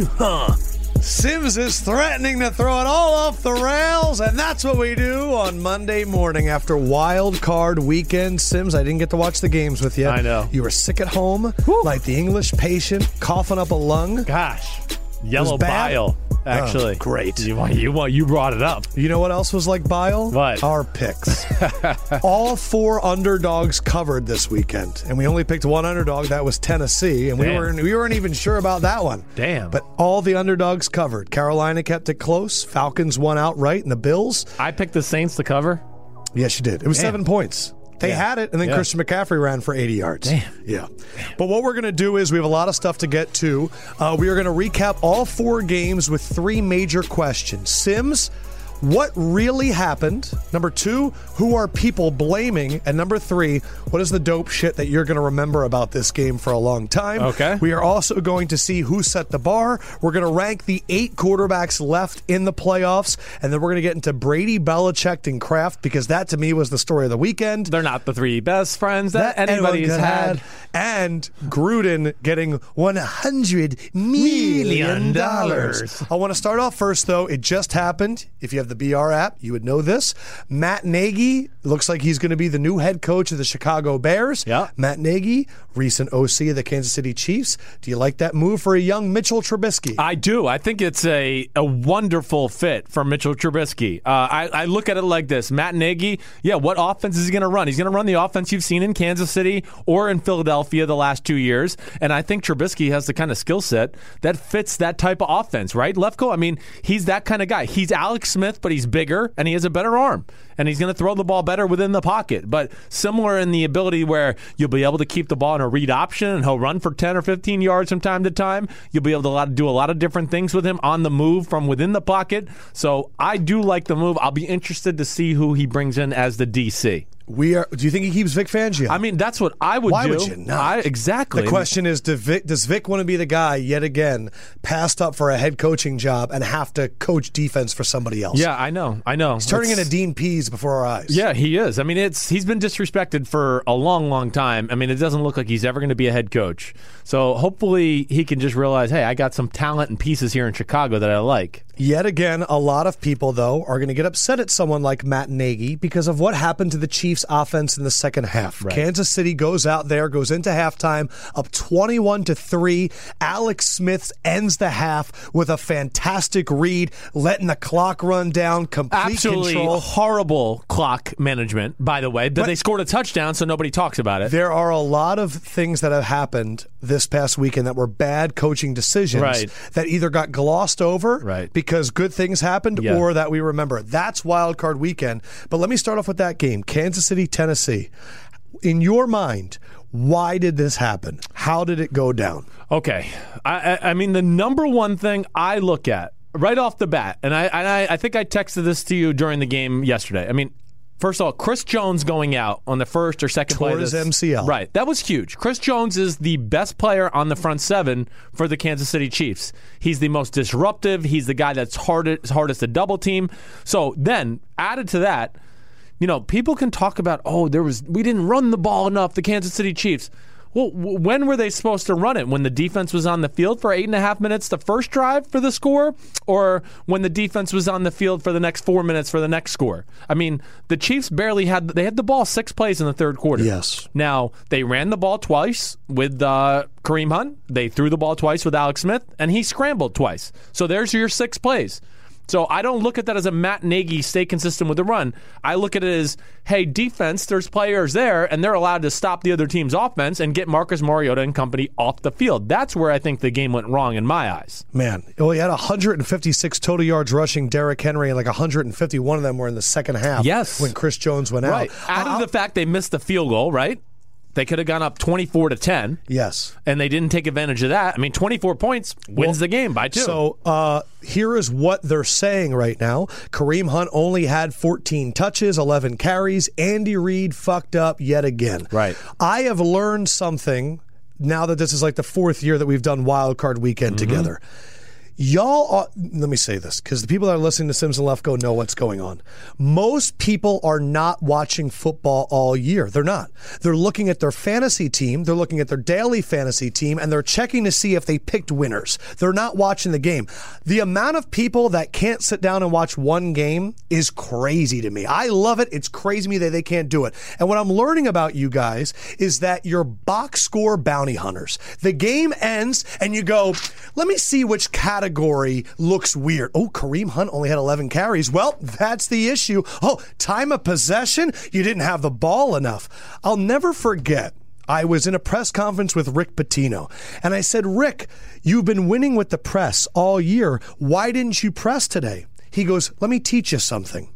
huh. Simms is threatening to throw it all off the rails, and that's what we do on Monday morning after wild card weekend. Simms, I didn't get to watch the games with you. I know. You were sick at home, like the English patient, coughing up a lung. Gosh, yellow bile. Oh, Actually, Oh, great. You want you want you brought it up. You know what else was like bile? What? Our picks. All four underdogs covered this weekend, and we only picked one underdog. That was Tennessee, and we weren't we weren't even sure about that one. Damn. But all the underdogs covered. Carolina kept it close. Falcons won outright, and the Bills. I picked the Saints to cover. Yes, you did. It was Damn. seven points. They Yeah. had it, and then Yeah. Christian McCaffrey ran for 80 yards. Damn. Yeah. But what we're going to do is we have a lot of stuff to get to. Uh, we are going to recap all four games with three major questions. Simms, what really happened? Number two, who are people blaming? And number three, what is the dope shit that you're going to remember about this game for a long time? Okay. We are also going to see who set the bar. We're going to rank the eight quarterbacks left in the playoffs, and then we're going to get into Brady, Belichick, and Kraft because that to me was the story of the weekend They're not the three best friends that, anybody's anyone could had. And Gruden getting $100 million. dollars. I want to start off first, though. It just happened. If you have the BR app, you would know this. Matt Nagy looks like he's going to be the new head coach of the Chicago Bears. Yeah. Matt Nagy, recent OC of the Kansas City Chiefs. Do you like that move for a young Mitchell Trubisky? I do. I think it's a, a wonderful fit for Mitchell Trubisky. Uh, I, I look at it like this Matt Nagy, yeah, what offense is he going to run? He's going to run the offense you've seen in Kansas City or in Philadelphia the last two years. And I think Trubisky has the kind of skill set that fits that type of offense, right? Lefkoe, I mean, he's that kind of guy. He's Alex Smith, but he's bigger and he has a better arm. And he's going to throw the ball better within the pocket. But similar in the ability where you'll be able to keep the ball in a read option and he'll run for 10 or 15 yards from time to time. You'll be able to do a lot of different things with him on the move from within the pocket. So I do like the move. I'll be interested to see who he brings in as the DC. We are. Do you think he keeps Vic Fangio? I mean, that's what I would Why do. would you not? I, exactly. The question is, does Vic, does Vic want to be the guy yet again passed up for a head coaching job and have to coach defense for somebody else? Yeah, I know. I know. He's turning It's- into Dean Pees before our eyes. Yeah, he is. I mean, it's he's been disrespected for a long, long time. I mean, it doesn't look like he's ever going to be a head coach. So hopefully he can just realize, hey, I got some talent and pieces here in Chicago that I like. Yet again, a lot of people, though, are going to get upset at someone like Matt Nagy because of what happened to the Chiefs' offense in the second half. Kansas City goes out there, goes into halftime up 21 to 3. Alex Smith ends the half with a fantastic read, letting the clock run down, complete Absolutely control. horrible clock management, by the way. But they scored a touchdown, so nobody talks about it. There are a lot of things that have happened this past weekend that were bad coaching decisions Right. that either got glossed over Right. Because good things happened Yeah. or that we remember. That's wild card weekend. But let me start off with that game Kansas City, Tennessee. In your mind, why did this happen? How did it go down? Okay, I, I, I mean the number one thing I look at right off the bat, and I, and I, I think I texted this to you during the game yesterday. I mean, first of all, Chris Jones going out on the first or second play. Tore his this- MCL. Right, that was huge. Chris Jones is the best player on the front seven for the Kansas City Chiefs. He's the most disruptive. He's the guy that's hardest hardest to double team. So then added to that you know, people can talk about, oh, there was we didn't run the ball enough, the Kansas City Chiefs. Well, when were they supposed to run it? When the defense was on the field for eight and a half minutes the first drive for the score, or when the defense was on the field for the next four minutes for the next score? I mean, the Chiefs barely had they had the ball six plays in the third quarter. Yes. Now they ran the ball twice with uh, Kareem Hunt. They threw the ball twice with Alex Smith, and he scrambled twice. So there's your six plays. So I don't look at that as a Matt Nagy stay consistent with the run. I look at it as, hey, defense, there's players there, and they're allowed to stop the other team's offense and get Marcus Mariota and company off the field. That's where I think the game went wrong in my eyes. Man, well, he had 156 total yards rushing Derrick Henry, and like 151 of them were in the second half. Yes. When Chris Jones went Right. out. Out Uh, of the fact they missed the field goal, right? They could have gone up 24 to 10, yes. and they didn't take advantage of that. I mean, 24 points wins the game by two. So uh, here is what they're saying right now. Kareem Hunt only had 14 touches, 11 carries. Andy Reid fucked up yet again. Right. I have learned something now that this is like the fourth year that we've done Wild Card Weekend Mm-hmm. together. Y'all are, let me say this because the people that are listening to Simms and Lefkoe know what's going on. Most people are not watching football all year. They're not. They're looking at their fantasy team, they're looking at their daily fantasy team, and they're checking to see if they picked winners. They're not watching the game. The amount of people that can't sit down and watch one game is crazy to me. I love it. It's crazy to me that they can't do it. And what I'm learning about you guys is that you're box score bounty hunters. The game ends and you go, let me see which category looks weird. Oh, Kareem Hunt only had 11 carries. Well, that's the issue. Oh, time of possession? You didn't have the ball enough. I'll never forget. I was in a press conference with Rick Pitino, and I said, Rick, you've been winning with the press all year. Why didn't you press today? He goes, Let me teach you something.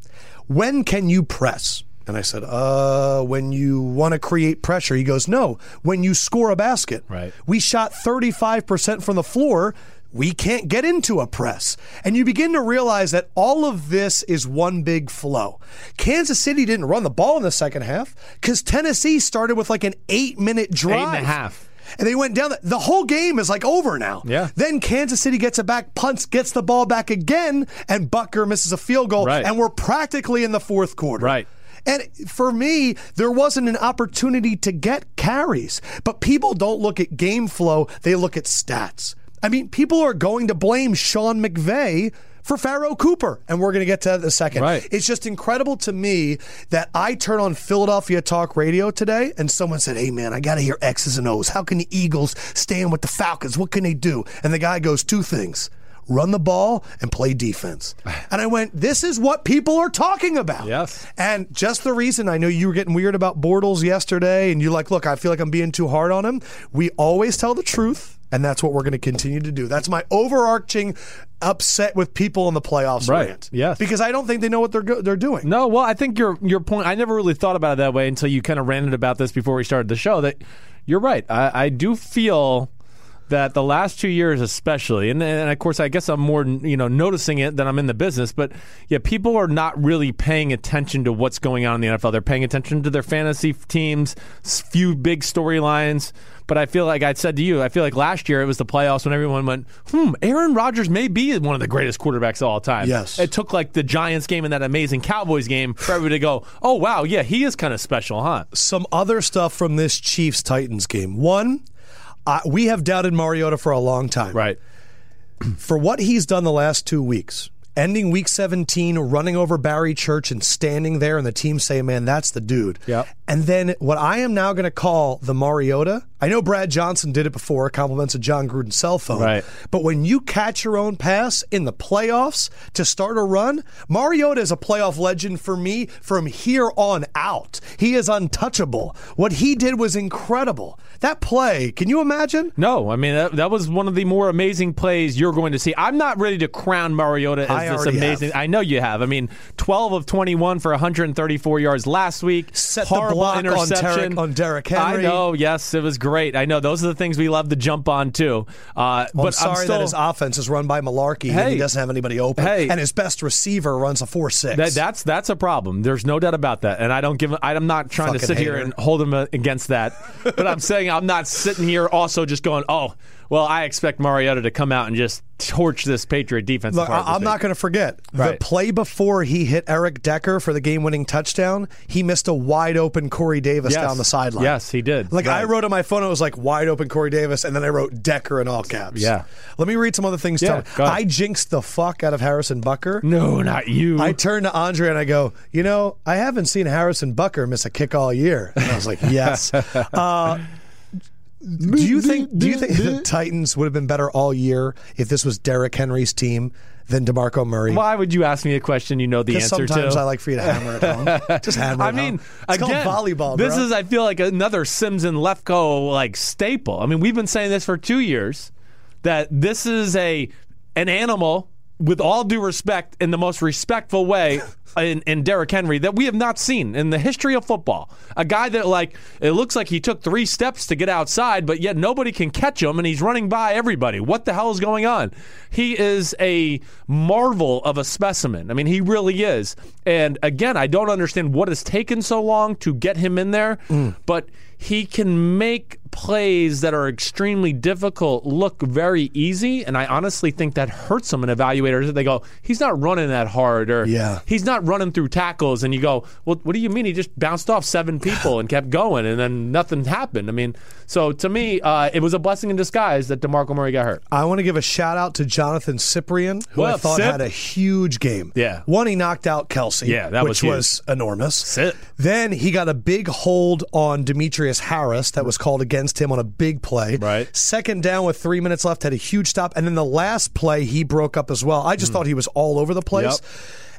When can you press? And I said, uh, when you want to create pressure. He goes, no, when you score a basket. Right. We shot 35% from the floor. We can't get into a press. And you begin to realize that all of this is one big flow. Kansas City didn't run the ball in the second half because Tennessee started with like an eight minute drive. Eight and a half. And they went down. The, the whole game is like over now. Yeah. Then Kansas City gets it back, punts, gets the ball back again, and Butker misses a field goal. Right. And we're practically in the fourth quarter. Right. And for me, there wasn't an opportunity to get carries. But people don't look at game flow, they look at stats. I mean, people are going to blame Sean McVay for Pharoh Cooper, and we're going to get to that in a second. Right. It's just incredible to me that I turn on Philadelphia Talk Radio today, and someone said, "Hey, man, I got to hear X's and O's. How can the Eagles stand with the Falcons? What can they do?" And the guy goes, two things." Run the ball and play defense. And I went, this is what people are talking about. Yes. And just the reason I know you were getting weird about Bortles yesterday, and you're like, look, I feel like I'm being too hard on him. We always tell the truth, and that's what we're going to continue to do. That's my overarching upset with people in the playoffs Right. rant. Yes. Because I don't think they know what they're go- they're doing. No, well, I think your your point. I never really thought about it that way until you kind of ranted about this before we started the show. That you're right. I, I do feel that the last two years, especially, and, and of course, I guess I'm more you know noticing it than I'm in the business. But yeah, people are not really paying attention to what's going on in the NFL. They're paying attention to their fantasy teams, few big storylines. But I feel like I said to you, I feel like last year it was the playoffs when everyone went, "Hmm, Aaron Rodgers may be one of the greatest quarterbacks of all time." Yes. it took like the Giants game and that amazing Cowboys game for everybody to go, "Oh wow, yeah, he is kind of special, huh?" Some other stuff from this Chiefs Titans game. One, uh, we have doubted Mariota for a long time. Right. for what he's done the last two weeks, ending week 17, running over Barry Church and standing there, and the team say, man, that's the dude. Yep. And then what I am now going to call the Mariota, I know Brad Johnson did it before, compliments of Jon Gruden's cell phone. Right. But when you catch your own pass in the playoffs to start a run, Mariota is a playoff legend for me from here on out. He is untouchable. What he did was incredible. That play, can you imagine? No, I mean that, that was one of the more amazing plays you're going to see. I'm not ready to crown Mariota as I this amazing. have. I know you have. I mean, 12 of 21 for 134 yards last week. Set the Horrible block on interception Derek- on Derek I know. Yes, it was great. I know. Those are the things we love to jump on too. Uh, Well, but I'm sorry still, that his offense is run by Mularkey and he doesn't have anybody open. Hey. and his best receiver runs a four six. That, that's that's a problem. There's no doubt about that, and I don't give. I'm not trying to Fucking sit here and hold him uh, against that, but I'm saying I'm not sitting here also just going, oh, well, I expect Mariota to come out and just torch this Patriot defense. Look, I'm not going to forget the play before he hit Eric Decker for the game-winning touchdown. He missed a wide open Corey Davis Yes. down the sideline. Yes, he did. Like I wrote on my phone, it was like wide open Corey Davis, and then I wrote Decker in all caps. Yeah. Let me read some other things. Yeah. I jinxed the fuck out of Harrison Butker. No, not you. I turned to Andre and I go, you know, I haven't seen Harrison Butker miss a kick all year. And I was like, yes. Uh, do you think? Do you think the Titans would have been better all year if this was Derrick Henry's team than Demarco Murray? Why would you ask me a question you know the answer sometimes to? I like for you to hammer it home. Just hammer I mean, home. It's again, called volleyball. This bro. is, I feel like, another Simms and Lefkoe like staple. I mean, we've been saying this for two years that this is a an animal with all due respect in the most respectful way in, in Derrick Henry that we have not seen in the history of football. A guy that like it looks like he took three steps to get outside, but yet nobody can catch him, and he's running by everybody. What the hell is going on? He is a marvel of a specimen. I mean, he really is. And again, I don't understand what has taken so long to get him in there, mm. but he can make plays that are extremely difficult look very easy. And I honestly think that hurts them in evaluators. They go, he's not running that hard, or Yeah. he's not running through tackles. And you go, well, what do you mean? He just bounced off seven people and kept going, and then nothing happened. I mean, so to me, uh, it was a blessing in disguise that DeMarco Murray got hurt. I want to give a shout out to Johnathan Cyprien, who What I up, thought Sip? had a huge game. Yeah. One, he knocked out Kelce. Yeah, that which was was enormous. Sip. Then he got a big hold on Demetrius Harris that was called against him on a big play. Right. Second down with three minutes left, had a huge stop. And then the last play, he broke up as well. I just hmm. thought he was all over the place. Yep.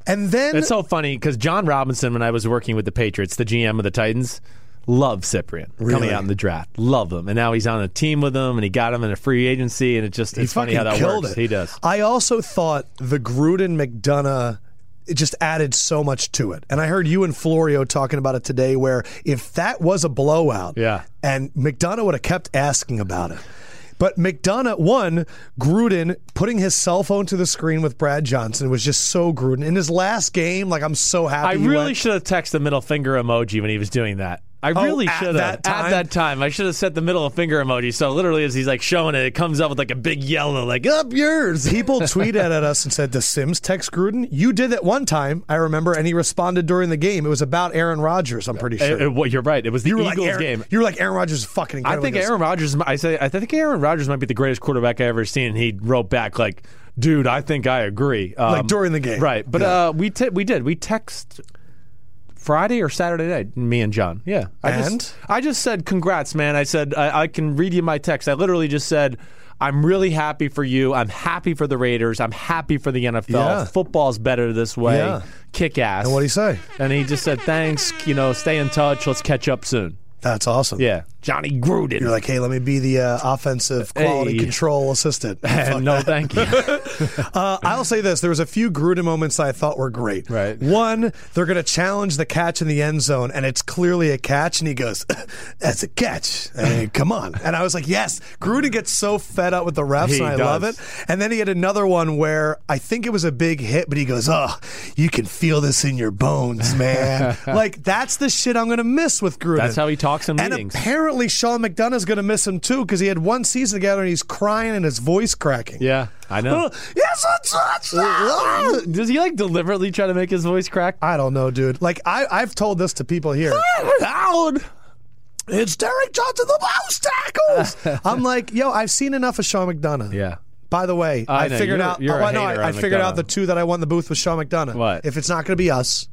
And then It's so funny because Jon Robinson, when I was working with the Patriots, the GM of the Titans, loved Cyprien coming out in the draft. Love him. And now he's on a team with them and he got him in a free agency. And it just, he it's funny how that works. it. He does. I also thought the Gruden McDonough it just added so much to it. And I heard you and Florio talking about it today where if that was a blowout Yeah. and McDonough would have kept asking about it. But McDonough, one, Gruden putting his cell phone to the screen with Brad Johnson was just so Gruden. In his last game, like I'm so happy. I really went. should have texted the middle finger emoji when he was doing that. I Oh, really at should have. At that time. I should have set the middle of finger emoji. So literally, as he's like showing it, it comes up with like a big yellow, like, up yours. People tweeted at us and said, "Does Simms text Gruden?" You did that one time, I remember, and he responded during the game. It was about Aaron Rodgers. I'm pretty sure. Uh, uh, well, you're right. It was the you Eagles like Aaron, game. You were like Aaron Rodgers is fucking. I think Aaron Rodgers. I say I think Aaron Rodgers might be the greatest quarterback I ever seen. And he wrote back like, "Dude, I think I agree." Um, Like during the game. right? But Yeah. uh, we te- we did we text Friday or Saturday night. Me and Jon. Yeah. I And? just, I just said, "Congrats, man." I said, I, "I can read you my text." I literally just said. I'm really happy for you. I'm happy for the Raiders. I'm happy for the NFL. Yeah. Football's better this way. Yeah. Kick ass. And what'd he say? And he just said, "Thanks. You know, stay in touch. Let's catch up soon." That's awesome. Yeah, Johnny Gruden. You're like, hey, let me be the uh, offensive quality Hey. control assistant. No, thank you. Uh, I'll say this: there was a few Gruden moments I thought were great. Right. One, they're going to challenge the catch in the end zone, and it's clearly a catch, and he goes, "That's a catch." Hey, come on! And I was like, "Yes." Gruden gets so fed up with the refs, He and I love it. And then he had another one where I think it was a big hit, but he goes, "Oh, you can feel this in your bones, man." like that's the shit I'm going to miss with Gruden. That's how he talks in And meetings. apparently, Sean McDonough's going to miss him too because he had one season together and he's crying and his voice cracking. Yeah, I know. yes, a! Does he like deliberately try to make his voice crack? I don't know, dude. Like I, I've told this to people here. Loud. It's Derrick Johnson, the most tackles. I'm like, yo, I've seen enough of Sean McDonough. Yeah. By the way, I I, know, figured you're- out. you're oh, a I know, hater I, I figured out McDonough. the two that I won the booth with Sean McDonough. What? If it's not going to be us,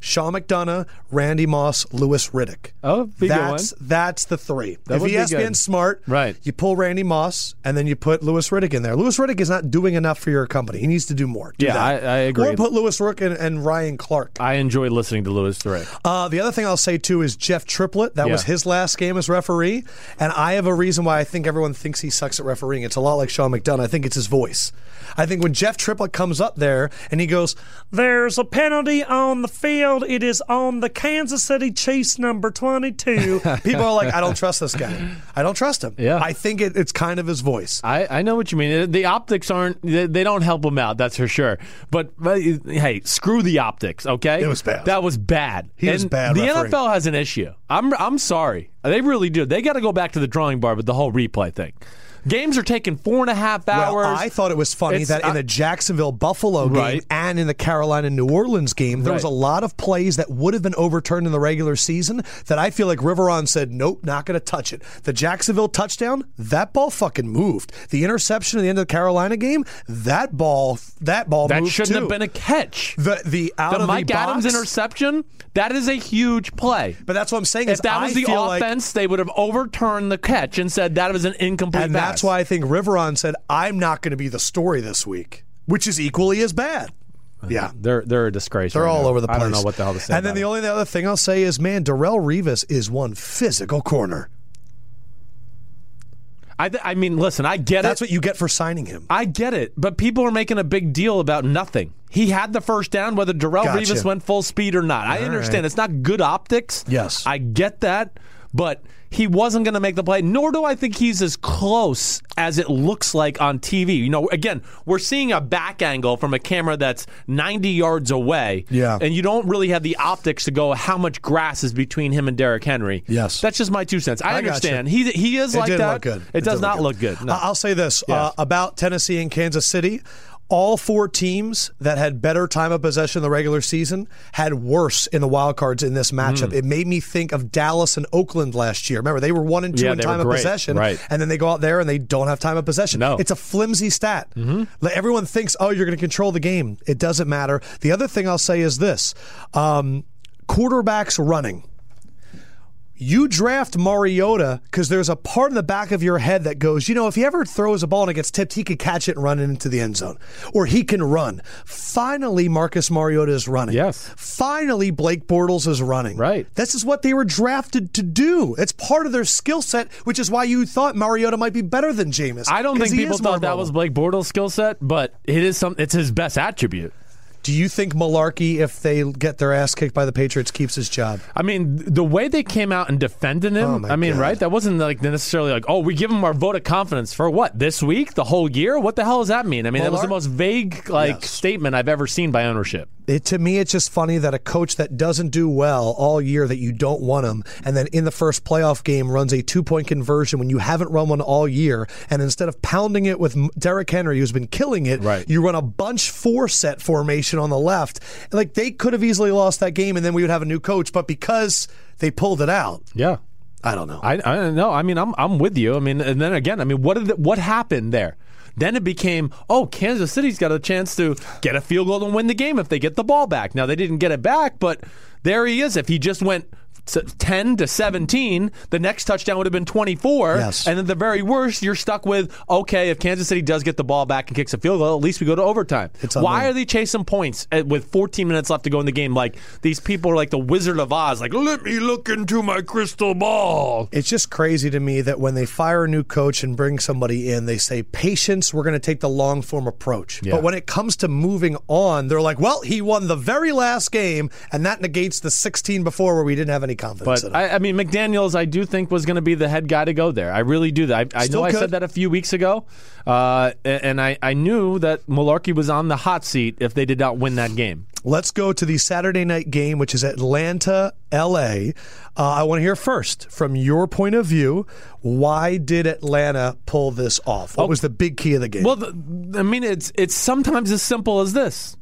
Sean McDonough, Randy Moss, Louis Riddick. Oh, be a good that's that's the three. That if ESPN's smart, Right. You pull Randy Moss and then you put Louis Riddick in there. Louis Riddick is not doing enough for your company. He needs to do more. Do Yeah. I- I agree. Or put Lewis Rook and, and Ryan Clark. I enjoy listening to Louis Riddick. Uh, the other thing I'll say too is Jeff Triplett. That was his last game as referee, and I have a reason why I think everyone thinks he sucks at refereeing. It's a lot like Sean McDonough. I think it's his voice. I think when Jeff Triplett comes up there and he goes, "There's a penalty on the field. It is on the Kansas City Chiefs number 22." People are like, "I don't trust this guy. I don't trust him." Yeah. I think it, it's kind of his voice. I, I know what you mean. The optics aren't, they, they don't help him out, that's for sure. But, but, hey, screw the optics, okay? It was bad. That was bad. He was bad The refereeing. NFL has an issue. I'm, I'm sorry. They really do. They got to go back to the drawing board with the whole replay thing. Games are taking four and a half hours. Well, I thought it was funny It's- that in the Jacksonville Buffalo game Right. and in the Carolina New Orleans game, there was a lot of plays that would have been overturned in the regular season that I feel like Riveron said, nope, not going to touch it. The Jacksonville touchdown, that ball fucking moved. The interception at the end of the Carolina game, that ball, that ball that shouldn't too. have been a catch. the the out the of Mike the Adams interception, that is a huge play. But that's what I'm saying. If is that was I the feel like- offense, they would have overturned the catch and said that was an incomplete and. That's why I think Riveron said, I'm not going to be the story this week, which is equally as bad. Uh, yeah. they're they're a disgrace. They're right all now. over the place. I don't know what the hell to say. And then the it. only other thing I'll say is, man, Darrelle Revis is one physical corner. I, th- I mean, listen, I get it. That's it. what you get for signing him. I get it, but people are making a big deal about nothing. He had the first down, whether Darrelle Gotcha. Revis went full speed or not. I understand right. it's not good optics. Yes. I get that, but he wasn't going to make the play. Nor do I think he's as close as it looks like on TV. You know, again, we're seeing a back angle from a camera that's 90 yards away. Yeah. and you don't really have the optics to go how much grass is between him and Derrick Henry. Yes. that's just my two cents. I, I understand. He he is It like that. look good. It, does didn't not look good. No. I'll say this uh, about Tennessee and Kansas City. All four teams that had better time of possession in the regular season had worse in the wild cards in this matchup. It made me think of Dallas and Oakland last year. Remember, they were one and two Yeah, in time of possession, Right. and then they go out there and they don't have time of possession. No. Mm-hmm. It's a flimsy stat. Like, Everyone thinks, oh, you're going to control the game. It doesn't matter. The other thing I'll say is this um, quarterbacks running you draft Mariota because there's a part in the back of your head that goes, you know, if he ever throws a ball and it gets tipped, he could catch it and run it into the end zone, or he can run. Finally, Marcus Mariota is running. Yes. Finally, Blake Bortles is running. Right. This is what they were drafted to do. It's part of their skill set, which is why you thought Mariota might be better than Jameis. I don't think people thought that was Blake Bortles' skill set, but it is some. It's his best attribute. Do you think Mularkey, if they get their ass kicked by the Patriots, keeps his job? I mean, the way they came out and defended him, oh I mean, God. right? That wasn't like necessarily like, oh, we give him our vote of confidence for what this week, the whole year. What the hell does that mean? I mean, that was the most vague like Yes. statement I've ever seen by ownership. It, to me, it's just funny that a coach that doesn't do well all year that you don't want him, and then in the first playoff game runs a two point conversion when you haven't run one all year, and instead of pounding it with Derrick Henry, who's been killing it, Right. you run a bunch four set formation on the left. Like they could have easily lost that game, and then we would have a new coach, but because they pulled it out, Yeah. I don't know. I, I don't know. I mean, I'm I'm with you. I mean, and then again, I mean, what did it, what happened there? Then it became, oh, Kansas City's got a chance to get a field goal and win the game if they get the ball back. Now they didn't get it back, but there he is. If he just went 10 to 17, the next touchdown would have been 24. Yes. And at the very worst, you're stuck with, okay, if Kansas City does get the ball back and kicks a field goal, at least we go to overtime. Why are they chasing points at, with 14 minutes left to go in the game? Like these people are like the Wizard of Oz, like, let me look into my crystal ball. It's just crazy to me that when they fire a new coach and bring somebody in, they say, patience, we're going to take the long form approach. Yeah. But when it comes to moving on, they're like, well, he won the very last game, and that negates the 16 before where we didn't have any confidence in But him. I, I mean, McDaniel's, I do think was going to be the head guy to go there. I really do. That. I, I Still know I could. said that a few weeks ago, uh, a- and I, I knew that Mularkey was on the hot seat if they did not win that game. Let's go to the Saturday night game, which is Atlanta, LA. Uh, I want to hear first, from your point of view, why did Atlanta pull this off? What was the big key of the game? Well, the, I mean, it's it's sometimes as simple as this.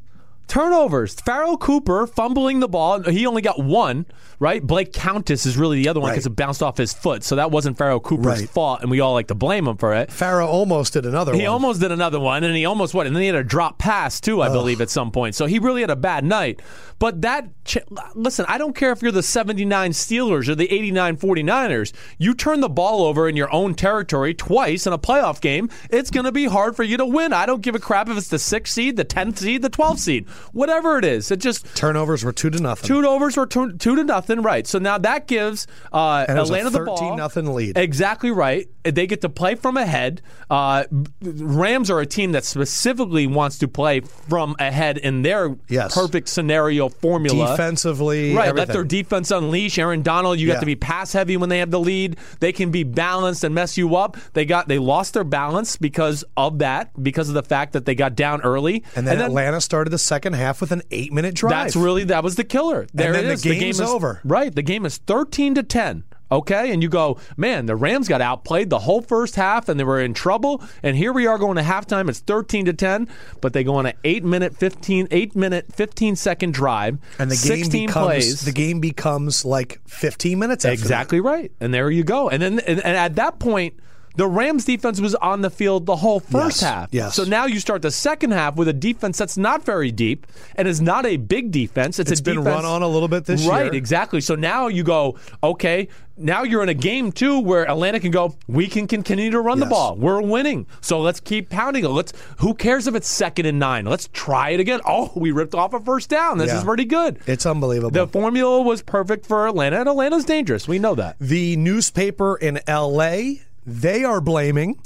Turnovers. Pharoh Cooper fumbling the ball. He only got one, right? Blake Countess is really the other one Right. because it bounced off his foot. So that wasn't Pharoh Cooper's Right. fault, and we all like to blame him for it. Pharoh almost did another He one. almost did another one, and he almost what? And then he had a drop pass too, I believe, at some point. So he really had a bad night. But that, ch- listen, I don't care if you're the 79 Steelers or the 89 49ers. You turn the ball over in your own territory twice in a playoff game, it's going to be hard for you to win. I don't give a crap if it's the sixth seed, the 10th seed, the 12th seed, whatever it is. It just Turnovers were two to nothing. Two overs were two, two to nothing, right? So now that gives uh, And Atlanta the ball. 13 nothing lead. Exactly right. They get to play from ahead. Uh, Rams are a team that specifically wants to play from ahead in their Yes. perfect scenario formula. Defensively, Right, everything. let their defense unleash. Aaron Donald, you Yeah. have to be pass heavy when they have the lead. They can be balanced and mess you up. They got they lost their balance because of that, because of the fact that they got down early. And then, Atlanta started the second half with an eight minute drive. That's really that was the killer. There then it the is. game's game is over. Right. The game is thirteen to ten. Okay, and you go, man, the Rams got outplayed the whole first half, and they were in trouble. And here we are going to halftime. It's thirteen to ten, but they go on an eight minute, 15, eight minute, fifteen second drive, and the game sixteen becomes plays. the game becomes like 15 minutes Exactly right. And there you go. And then and, and at that point, the Rams defense was on the field the whole first Yes, half. yes. So now you start the second half with a defense that's not very deep and is not a big defense. It's, It's a been defense, run on a little bit this right, year. Right, exactly. So now you go, okay, now you're in a game too where Atlanta can go, we can continue to run the ball. We're winning. So let's keep pounding it. Let's who cares if it's second and nine? Let's try it again. Oh, we ripped off a first down. This Yeah. is pretty good. It's unbelievable. The formula was perfect for Atlanta, and Atlanta's dangerous. We know that. The newspaper in LA They are blaming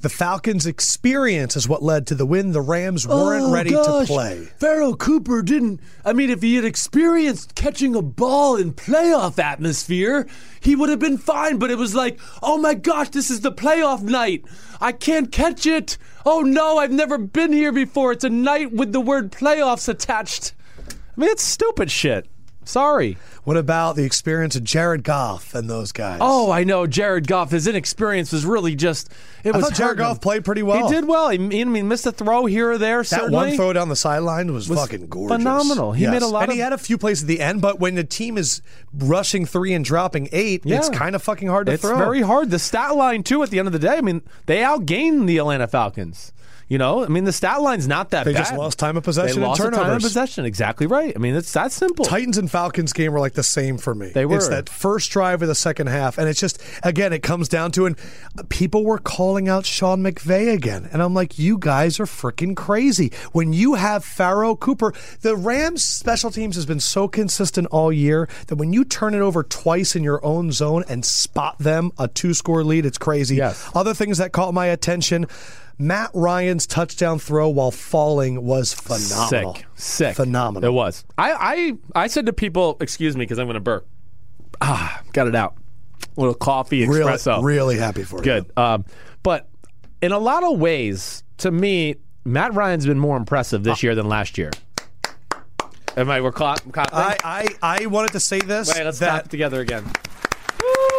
the Falcons' experience is what led to the win. The Rams weren't Oh, ready gosh. to play. Pharoh Cooper didn't. I mean, if he had experienced catching a ball in playoff atmosphere, he would have been fine. But it was like, oh my gosh, this is the playoff night. I can't catch it. Oh no, I've never been here before. It's a night with the word playoffs attached. I mean, it's stupid shit. Sorry. What about the experience of Jared Goff and those guys? Oh, I know. Jared Goff, his inexperience was really just. It I was thought Jared hurting. Goff played pretty well. He did well. He, he, missed a throw here or there. That certainly. one throw down the sideline was, Was fucking gorgeous. phenomenal. He made a lot and of- he had a few plays at the end, but when the team is rushing three and dropping eight, it's Yeah. kind of fucking hard to It's throw. very hard. The stat line too. At the end of the day, I mean, they outgained the Atlanta Falcons. You know, I mean, the stat line's not that They bad. They just lost time of possession They and lost time of possession. Exactly right. I mean, it's that simple. Titans and Falcons game were like the same for me. They were. It's that first drive of the second half, and it's just again, it comes down to and people were calling out Sean McVay again, and I'm like, you guys are freaking crazy. When you have Pharoh Cooper, the Rams special teams has been so consistent all year that when you turn it over twice in your own zone and spot them a two score lead, it's crazy. Yes. Other things that caught my attention. Matt Ryan's touchdown throw while falling was phenomenal. Sick, sick, phenomenal. It was. I, I, I said to people, "Excuse me, because I'm going to burp." Ah, got it out. A little coffee Really, espresso. really happy for you. Good. Um, but in a lot of ways, to me, Matt Ryan's been more impressive this year than last year. Am I? We're caught. I, I, I wanted to say this. Wait, let's that together again.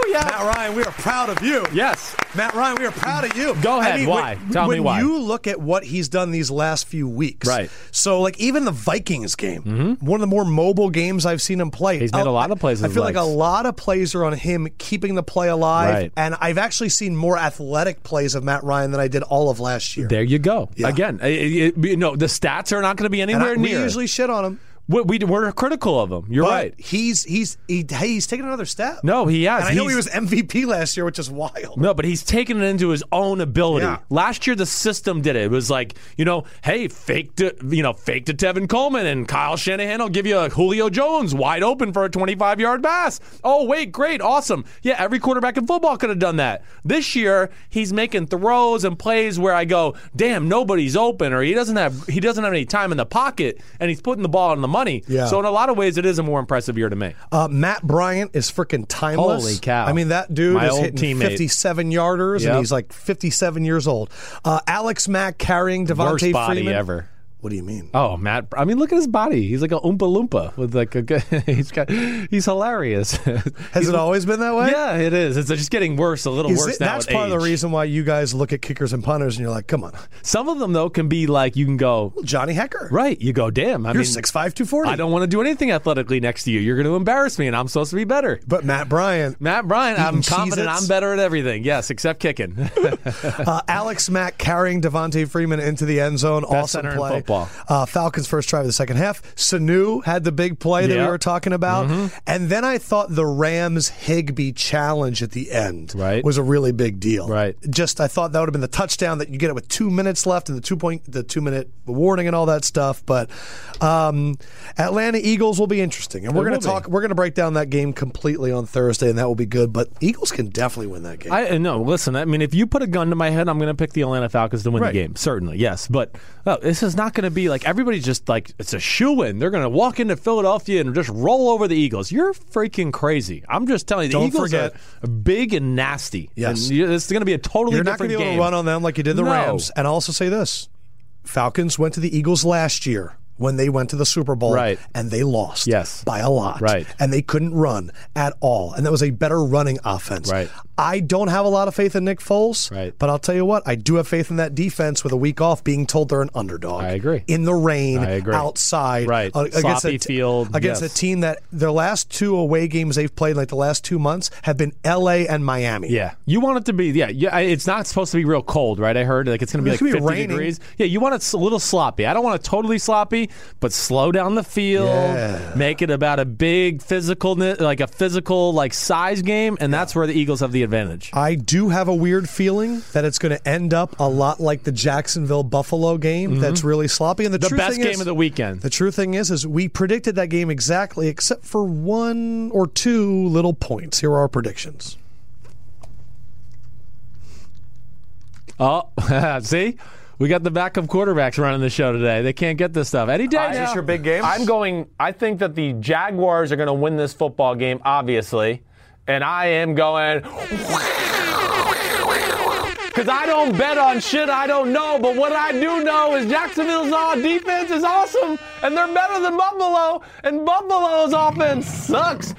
Yeah. Matt Ryan, we are proud of you. Yes. Matt Ryan, we are proud of you. Go ahead, I mean, why? When, Tell me when why. you look at what he's done these last few weeks, Right. So, like even the Vikings game, one of the more mobile games I've seen him play. Mm-hmm. He's made a lot of plays I with feel like a lot of plays are on him keeping the play alive, Right. and I've actually seen more athletic plays of Matt Ryan than I did all of last year. There you go. Yeah. Again, it, it, you know, the stats are not going to be anywhere I, we usually shit on him. We, we, we're critical of him. You're But right. He's he's he, hey, he's taking another step. No, he has. And I know he was MVP last year, which is wild. No, but he's taken it into his own ability. Yeah. Last year, the system did it. It was like, you know, hey, fake to, you know, fake to Tevin Coleman, and Kyle Shanahan will give you a Julio Jones wide open for a 25 yard pass. Oh, wait, great, awesome. Yeah, every quarterback in football could have done that. This year, he's making throws and plays where I go, damn, nobody's open, or he doesn't have he doesn't have any time in the pocket, and he's putting the ball on the money. Yeah. So in a lot of ways, it is a more impressive year to me. Uh, Matt Bryant is freaking timeless. Holy cow. I mean, that dude My is hitting teammate. 57 yarders, Yep. and he's like 57 years old. Uh, Alex Mack carrying Devonta Worst body Freeman. ever. What do you mean? Oh, Matt! I mean, look at his body. He's like a oompa loompa with like a. good- He's got. He's hilarious. Has it always been that way? Yeah, it is. It's just getting worse, a little Is worse it- now. that's part of the reason why you guys look at kickers and punters and you're like, come on, Some of them though can be like you can go Johnny Hekker. right. You go, damn. I You're mean, 6'5", 240. I don't want to do anything athletically next to you. You're going to embarrass me, and I'm supposed to be better. But Matt Bryant, Matt Bryant, I'm confident I'm better at everything. Yes, except kicking. uh, Alex Mack carrying Devonta Freeman into the end zone. awesome center in play. Football. Uh, Falcons first drive of the second half. Sanu had the big play that we were talking about, Mm-hmm. and then I thought the Rams Higbee challenge at the end Right. was a really big deal. Right. Just I thought that would have been the touchdown that you get it with two minutes left and the two point the two minute warning and all that stuff. But um, Atlanta Eagles will be interesting, and we're going to be. talk. We're going to break down that game completely on Thursday, and that will be good. But Eagles can definitely win that game. I no. Listen, I mean, if you put a gun to my head, I'm going to pick the Atlanta Falcons to win Right. the game. Certainly, yes. But uh, this is not going to be like everybody's just like it's a shoe in. They're going to walk into Philadelphia and just roll over the Eagles. You're freaking crazy. I'm just telling you, the Don't Eagles forget- are big and nasty. Yes. and it's going to be a totally You're not going different to be able to run on them like you did the No. Rams. And I'll also say this Falcons went to the Eagles last year when they went to the Super Bowl Right. and they lost Yes. by a lot. Right. And they couldn't run at all. And that was a better running offense. Right. I don't have a lot of faith in Nick Foles. Right. But I'll tell you what, I do have faith in that defense with a week off being told they're an underdog. I agree. In the rain, I agree. outside. Right. uh, against Sloppy a field, Against yes. a team that their last two away games they've played, like the last two months, have been LA and Miami. Yeah, you want it to be. Yeah, yeah. It's not supposed to be real cold, right? I heard like it's going to be It's like gonna be 50 raining. degrees. Yeah, you want it a little sloppy. I don't want it totally sloppy, but slow down the field. Yeah. Make it about a big physical, like a physical like size game, and that's where the Eagles have the advantage. I do have a weird feeling that it's going to end up a lot like the Jacksonville Buffalo game. That's really sloppy. And the, Mm-hmm. The true best thing game is, of the weekend. The true thing is, is we predicted that game exactly, except for one or two little points. Here are our predictions. Oh, see? We got the backup quarterbacks running the show today. They can't get this stuff. Any day Is now. this your big game? I'm going. I think that the Jaguars are going to win this football game, obviously, and I am going. Because I don't bet on shit I don't know, but what I do know is Jacksonville's defense is awesome, and they're better than Buffalo, and Buffalo's offense sucks.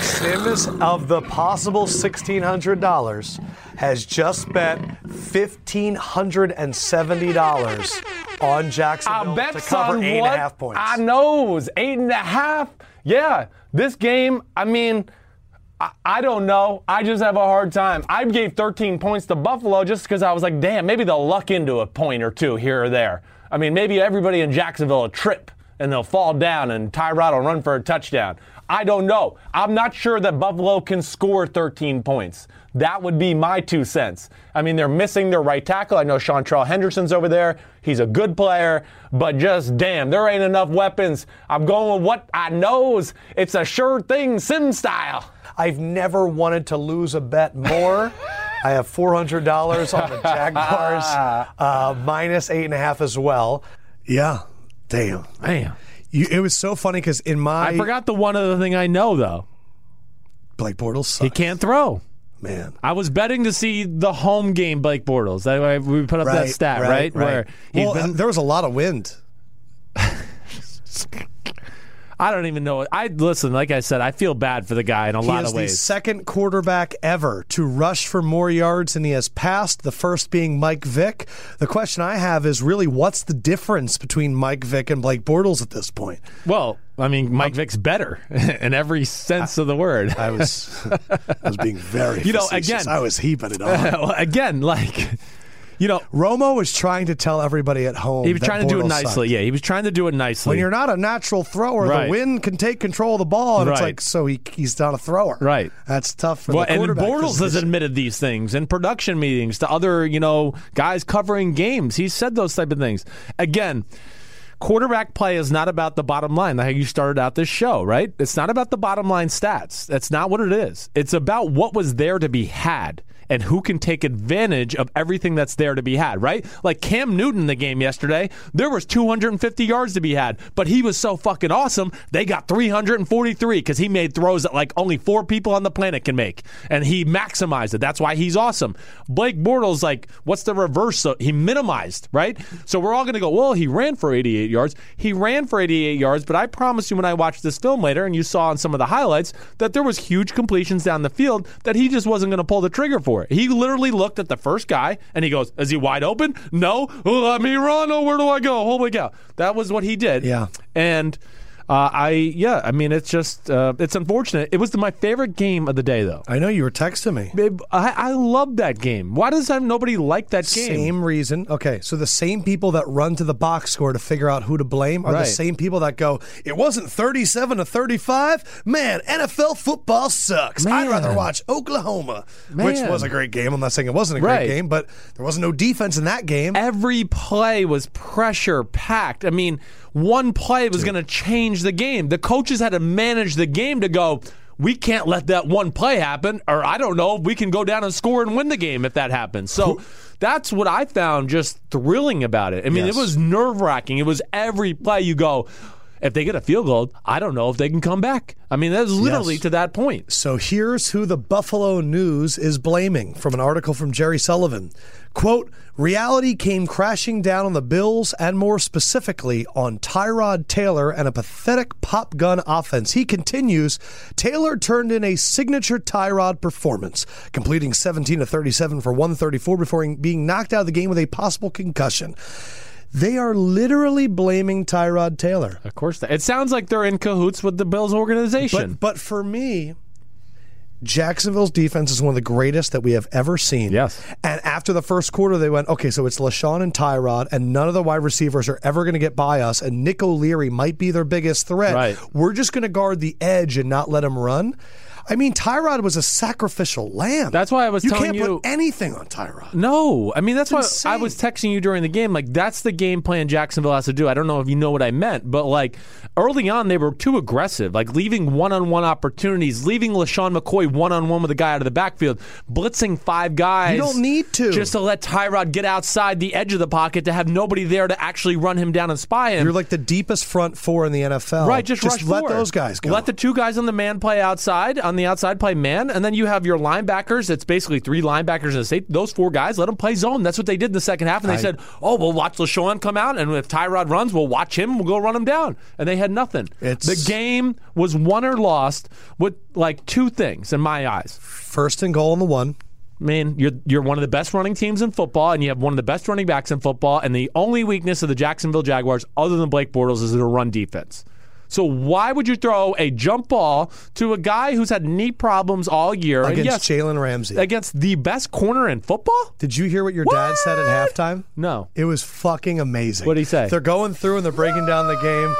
Simms of the possible $1,600 has just bet $1,570 on Jacksonville I bet to cover eight and a half points. I knows eight and a half. Yeah, this game. I mean, I, don't know. I just have a hard time. I gave 13 points to Buffalo just because I was like, damn, maybe they'll luck into a point or two here or there. I mean, maybe everybody in Jacksonville will trip and they'll fall down and Tyrod will run for a touchdown. I don't know. I'm not sure that Buffalo can score 13 points. That would be my two cents. I mean, they're missing their right tackle. I know Seantrel Henderson's over there. He's a good player, but just damn, there ain't enough weapons. I'm going with what I knows. It's a sure thing, sim style. I've never wanted to lose a bet more. I have $400 on the Jaguars, uh, minus eight and a half as well. Yeah, damn. Damn. You, it was so funny because in my I forgot the one other thing I know, though. Blake Bortles, He can't throw. Man. I was betting to see the home game Blake Bortles. That way we put up that stat, right? Where well, been- there was a lot of wind. I don't even know. I listen, like I said, I feel bad for the guy in a He lot of the ways. second quarterback ever to rush for more yards than he has passed. The first being Mike Vick. The question I have is really what's the difference between Mike Vick and Blake Bortles at this point? well, I mean, Mike Vick's better in every sense of the word. I was I was being very You know, facetious. again- I was heaping it on. Well, Again, like you know, Romo was trying to tell everybody at home. he was trying to do it nicely. sucked. Yeah, he was trying to do it nicely. When you're not a natural thrower, Right. the wind can take control of the ball, and it's like so he he's not a thrower. Right. That's tough for well, the and. Bortles has admitted these things in production meetings to other, you know, guys covering games. He said those type of things. Again, quarterback play is not about the bottom line. Like you started out this show, right? It's not about the bottom line stats. That's not what it is. It's about what was there to be had and who can take advantage of everything that's there to be had, right? Like Cam Newton in the game yesterday, there was 250 yards to be had, but he was so fucking awesome, they got 343 because he made throws that like only four people on the planet can make, and he maximized it. That's why he's awesome. Blake Bortles, like, what's the reverse? So he minimized, right? So we're all going to go, well, he ran for 88 yards. He ran for 88 yards, but I promise you when I watched this film later and you saw on some of the highlights that there was huge completions down the field that he just wasn't going to pull the trigger for. He literally looked at the first guy and he goes, "Is he wide open? No. Let me run. Oh, where do I go? Holy cow!" That was what he did. Yeah. And uh, I, yeah, I mean, it's just, uh, it's unfortunate. It was my favorite game of the day, though. I know you were texting me. Babe, I, I love that game. Why does nobody like that game? Same reason. Okay, so the same people that run to the box score to figure out who to blame are Right. the same people that go, it wasn't 37 to 35. Man, NFL football sucks. I'd rather watch Oklahoma, which was a great game. I'm not saying it wasn't a great Right. game, but there wasn't no defense in that game. Every play was pressure packed. I mean, one play was going to change the game. The coaches had to manage the game to go, we can't let that one play happen, or I don't know, if we can go down and score and win the game if that happens. So that's what I found just thrilling about it. I mean, Yes. it was nerve wracking. It was every play you go, if they get a field goal, I don't know if they can come back. I mean, that's literally Yes. to that point. So here's who the Buffalo News is blaming from an article from Jerry Sullivan. Quote, reality came crashing down on the Bills and more specifically on Tyrod Taylor and a pathetic pop gun offense. He continues, Taylor turned in a signature Tyrod performance, completing 17 to 37 for 134 before being knocked out of the game with a possible concussion. They are literally blaming Tyrod Taylor. Of course, it sounds like they're in cahoots with the Bills organization. But but for me, Jacksonville's defense is one of the greatest that we have ever seen. Yes. And after the first quarter, they went, okay, so it's LeSean and Tyrod, and none of the wide receivers are ever going to get by us, and Nick O'Leary might be their biggest threat. Right. We're just going to guard the edge and not let him run. I mean, Tyrod was a sacrificial lamb. That's why I was you telling you. You can't put anything on Tyrod. No, I mean that's why I was texting you during the game. Like that's the game plan Jacksonville has to do. I don't know if you know what I meant, but like early on they were too aggressive, like leaving one-on-one opportunities, leaving LeSean McCoy one-on-one with a guy out of the backfield, blitzing five guys. You don't need to. just to let Tyrod get outside the edge of the pocket to have nobody there to actually run him down and spy him. You're like the deepest front four in the NFL. Right, just, rush let those guys go. Let the two guys on the man play outside. On the outside, play man, and then you have your linebackers. It's basically three linebackers and a safety. Those four guys, let them play zone. That's what they did in the second half. And they I- said, "Oh, we'll watch LeSean come out, and if Tyrod runs, we'll watch him. We'll go run him down." And they had nothing. It's- the game was won or lost with like two things in my eyes. First and goal on the one. I mean, you're you're one of the best running teams in football, and you have one of the best running backs in football. And the only weakness of the Jacksonville Jaguars, other than Blake Bortles, is their run defense. So why would you throw a jump ball to a guy who's had knee problems all year Against yes, Jalen Ramsey. against the best corner in football? Did you hear what your dad said at halftime? No. It was fucking amazing. What did he say? They're going through and they're breaking down the game.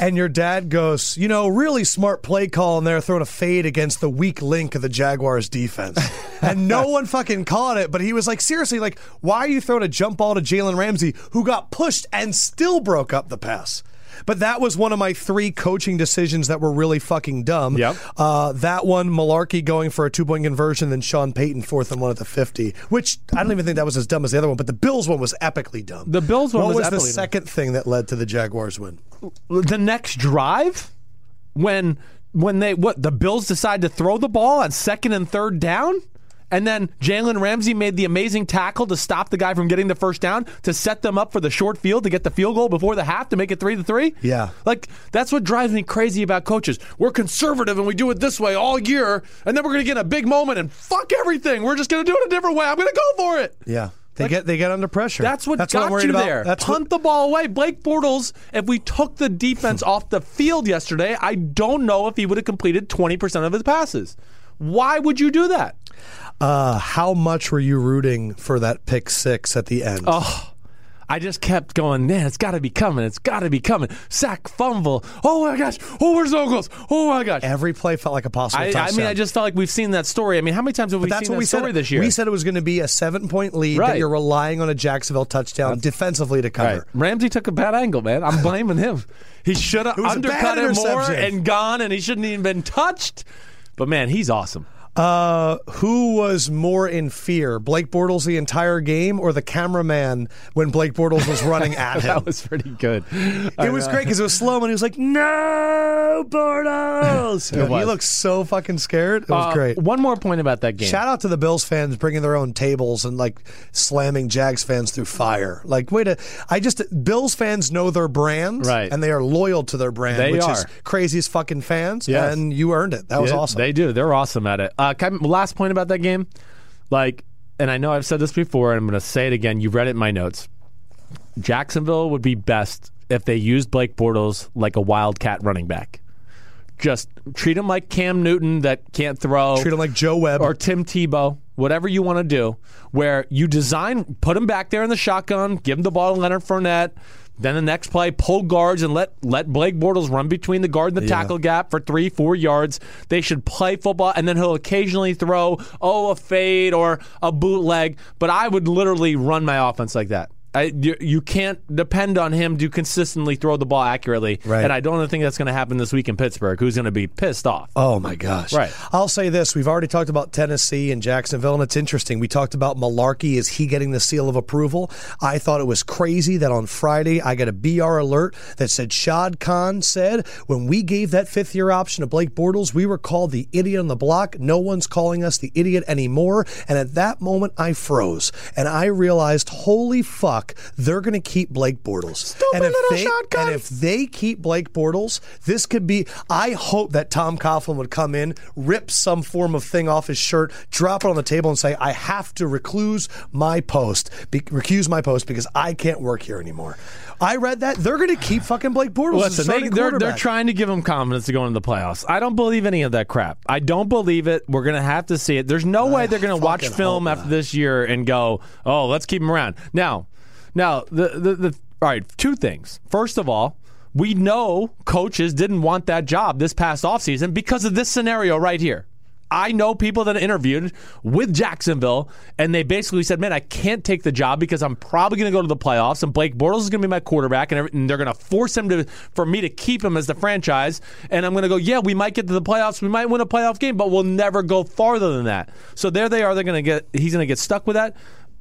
And your dad goes, you know, really smart play call, and they're throwing a fade against the weak link of the Jaguars defense. and no one fucking caught it, but he was like, seriously, like, why are you throwing a jump ball to Jalen Ramsey, who got pushed and still broke up the pass? But that was one of my three coaching decisions that were really fucking dumb. Yep. Uh, that one, Mularkey going for a two point conversion, then Sean Payton fourth and one at the 50, which I don't even think that was as dumb as the other one, but the Bills one was epically dumb. The Bills one what was was the epically dumb. second thing that led to the Jaguars win? the next drive when when they what the Bills decide to throw the ball on second and third down. And then Jalen Ramsey made the amazing tackle to stop the guy from getting the first down to set them up for the short field to get the field goal before the half to make it three to three. Yeah. like that's what drives me crazy about coaches. We're conservative and we do it this way all year, and then we're going to get a big moment and fuck everything. We're just going to do it a different way. I'm going to go for it. Yeah. They get they get under pressure. That's what That's got what I'm worried you about. there. That's Punt what, the ball away. Blake Bortles, if we took the defense off the field yesterday, I don't know if he would have completed 20% of his passes. Why would you do that? uh, how much were you rooting for that pick six at the end? Oh, I just kept going, man, it's got to be coming. It's got to be coming. Sack, fumble. Oh my gosh. Oh, where's Ogles? Oh my gosh. Every play felt like a possible I, I mean, I just felt like we've seen that story. I mean, how many times have we that's seen what that we story said this year? We said it was going to be a seven point lead Right. that you're relying on a Jacksonville touchdown defensively to cover. Right. Ramsey took a bad angle, man. I'm blaming him. He should have It was a undercut it more and gone, and he shouldn't even been touched. But man, he's awesome. Uh, who was more in fear, Blake Bortles the entire game, or the cameraman when Blake Bortles was running at him? That was pretty good. it was great because it was slow and he was like, "No, Bortles!" he looked so fucking scared. It was Uh, great. One more point about that game. Shout out to the Bills fans bringing their own tables and like slamming Jags fans through fire. Like, wait a, I just Bills fans know their brand, Right. And they are loyal to their brand, They which are. is crazy as fucking fans. Yes. and you earned it. That was Yeah, awesome. They do. They're awesome at it. Uh, Uh, can I- last point about that game, like, and I know I've said this before, and I'm going to say it again. You read it in my notes. Jacksonville would be best if they used Blake Bortles like a wildcat running back. Just treat him like Cam Newton that can't throw. Treat him like Joe Webb. or Tim Tebow, whatever you want to do, where you design, put him back there in the shotgun, give him the ball to Leonard Fournette. Then the next play, pull guards and let let Blake Bortles run between the guard and the Yeah. tackle gap for three, four yards. They should play football, and then he'll occasionally throw, oh, a fade or a bootleg. But I would literally run my offense like that. I, you, you can't depend on him to consistently throw the ball accurately. Right. And I don't think that's going to happen this week in Pittsburgh, who's going to be pissed off. Oh my gosh! Right. I'll say this: we've already talked about Tennessee and Jacksonville, and it's interesting. We talked about Mularkey. Is he getting the seal of approval? I thought it was crazy that on Friday I got a BR alert that said Shad Khan said when we gave that fifth year option to Blake Bortles, we were called the idiot on the block. No one's calling us the idiot anymore. And at that moment, I froze and I realized, holy fuck, they're going to keep Blake Bortles. and if little they, Khan. and if they keep Blake Bortles, this could be. I hope that Tom Coughlin would come in, rip some form of thing off his shirt, drop it on the table, and say, "I have to recluse my post, be, recuse my post because I can't work here anymore." I read that they're going to keep fucking Blake Bortles. Listen, they, they're they're trying to give him confidence to go into the playoffs. I don't believe any of that crap. I don't believe it. We're going to have to see it. There's no way they're going to watch film after this year and go, "Oh, let's keep him around." Now, now the the, the all right. Two things. First of all, we know coaches didn't want that job this past offseason because of this scenario right here. I know people that interviewed with Jacksonville, and they basically said, "Man, I can't take the job because I'm probably going to go to the playoffs, and Blake Bortles is going to be my quarterback, and, they're going to force him to for me to keep him as the franchise." And I'm going to go, "Yeah, we might get to the playoffs, we might win a playoff game, but we'll never go farther than that." So there they are. They're going to get. He's going to get stuck with that.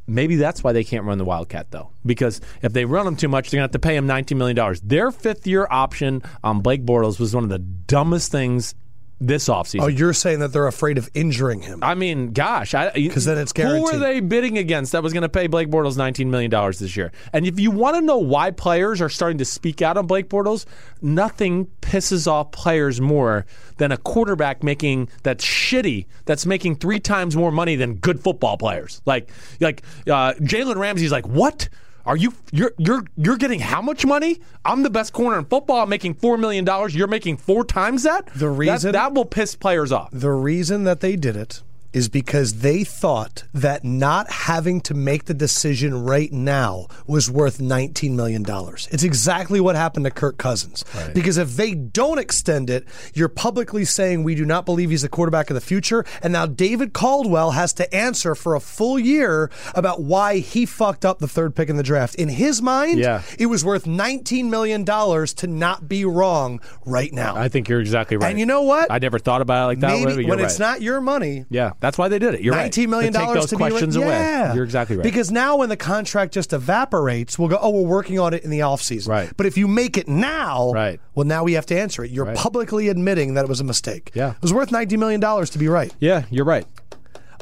Maybe that's why they can't run the Wildcat, though, because if they run him too much, they're going to have to pay him $19 million. Their fifth year option on Blake Bortles was one of the dumbest things this offseason. Oh, you're saying that they're afraid of injuring him. I mean, gosh, because then it's guaranteed. Who were guaranteed. they bidding against that was going to pay Blake Bortles nineteen million dollars this year? And if you want to know why players are starting to speak out on Blake Bortles, nothing pisses off players more than a quarterback making that's shitty, that's making three times more money than good football players. Like, like uh, Jalen Ramsey's like, what? Are you you're you're you're getting how much money? I'm the best corner in football. I'm making four million dollars. You're making four times that. The That- reason- that will piss players off. The reason that they did it is because they thought that not having to make the decision right now was worth $19 million. It's exactly what happened to Kirk Cousins. Because if they don't extend it, you're publicly saying we do not believe he's the quarterback of the future. And now David Caldwell has to answer for a full year about why he fucked up the third pick in the draft. In his mind, Yeah. it was worth $19 million to not be wrong right now. I think you're exactly right. And you know what? I never thought about it like that. Maybe when it's not your money, Yeah, that's why they did it. You're right. Nineteen million To take dollars those to questions be away. Yeah. You're exactly right. Because now when the contract just evaporates, we'll go, oh, we're working on it in the offseason. Right. But if you make it now, Right. well, now we have to answer it. You're Right. publicly admitting that it was a mistake. Yeah. It was worth $19 million to be right. yeah, you're right.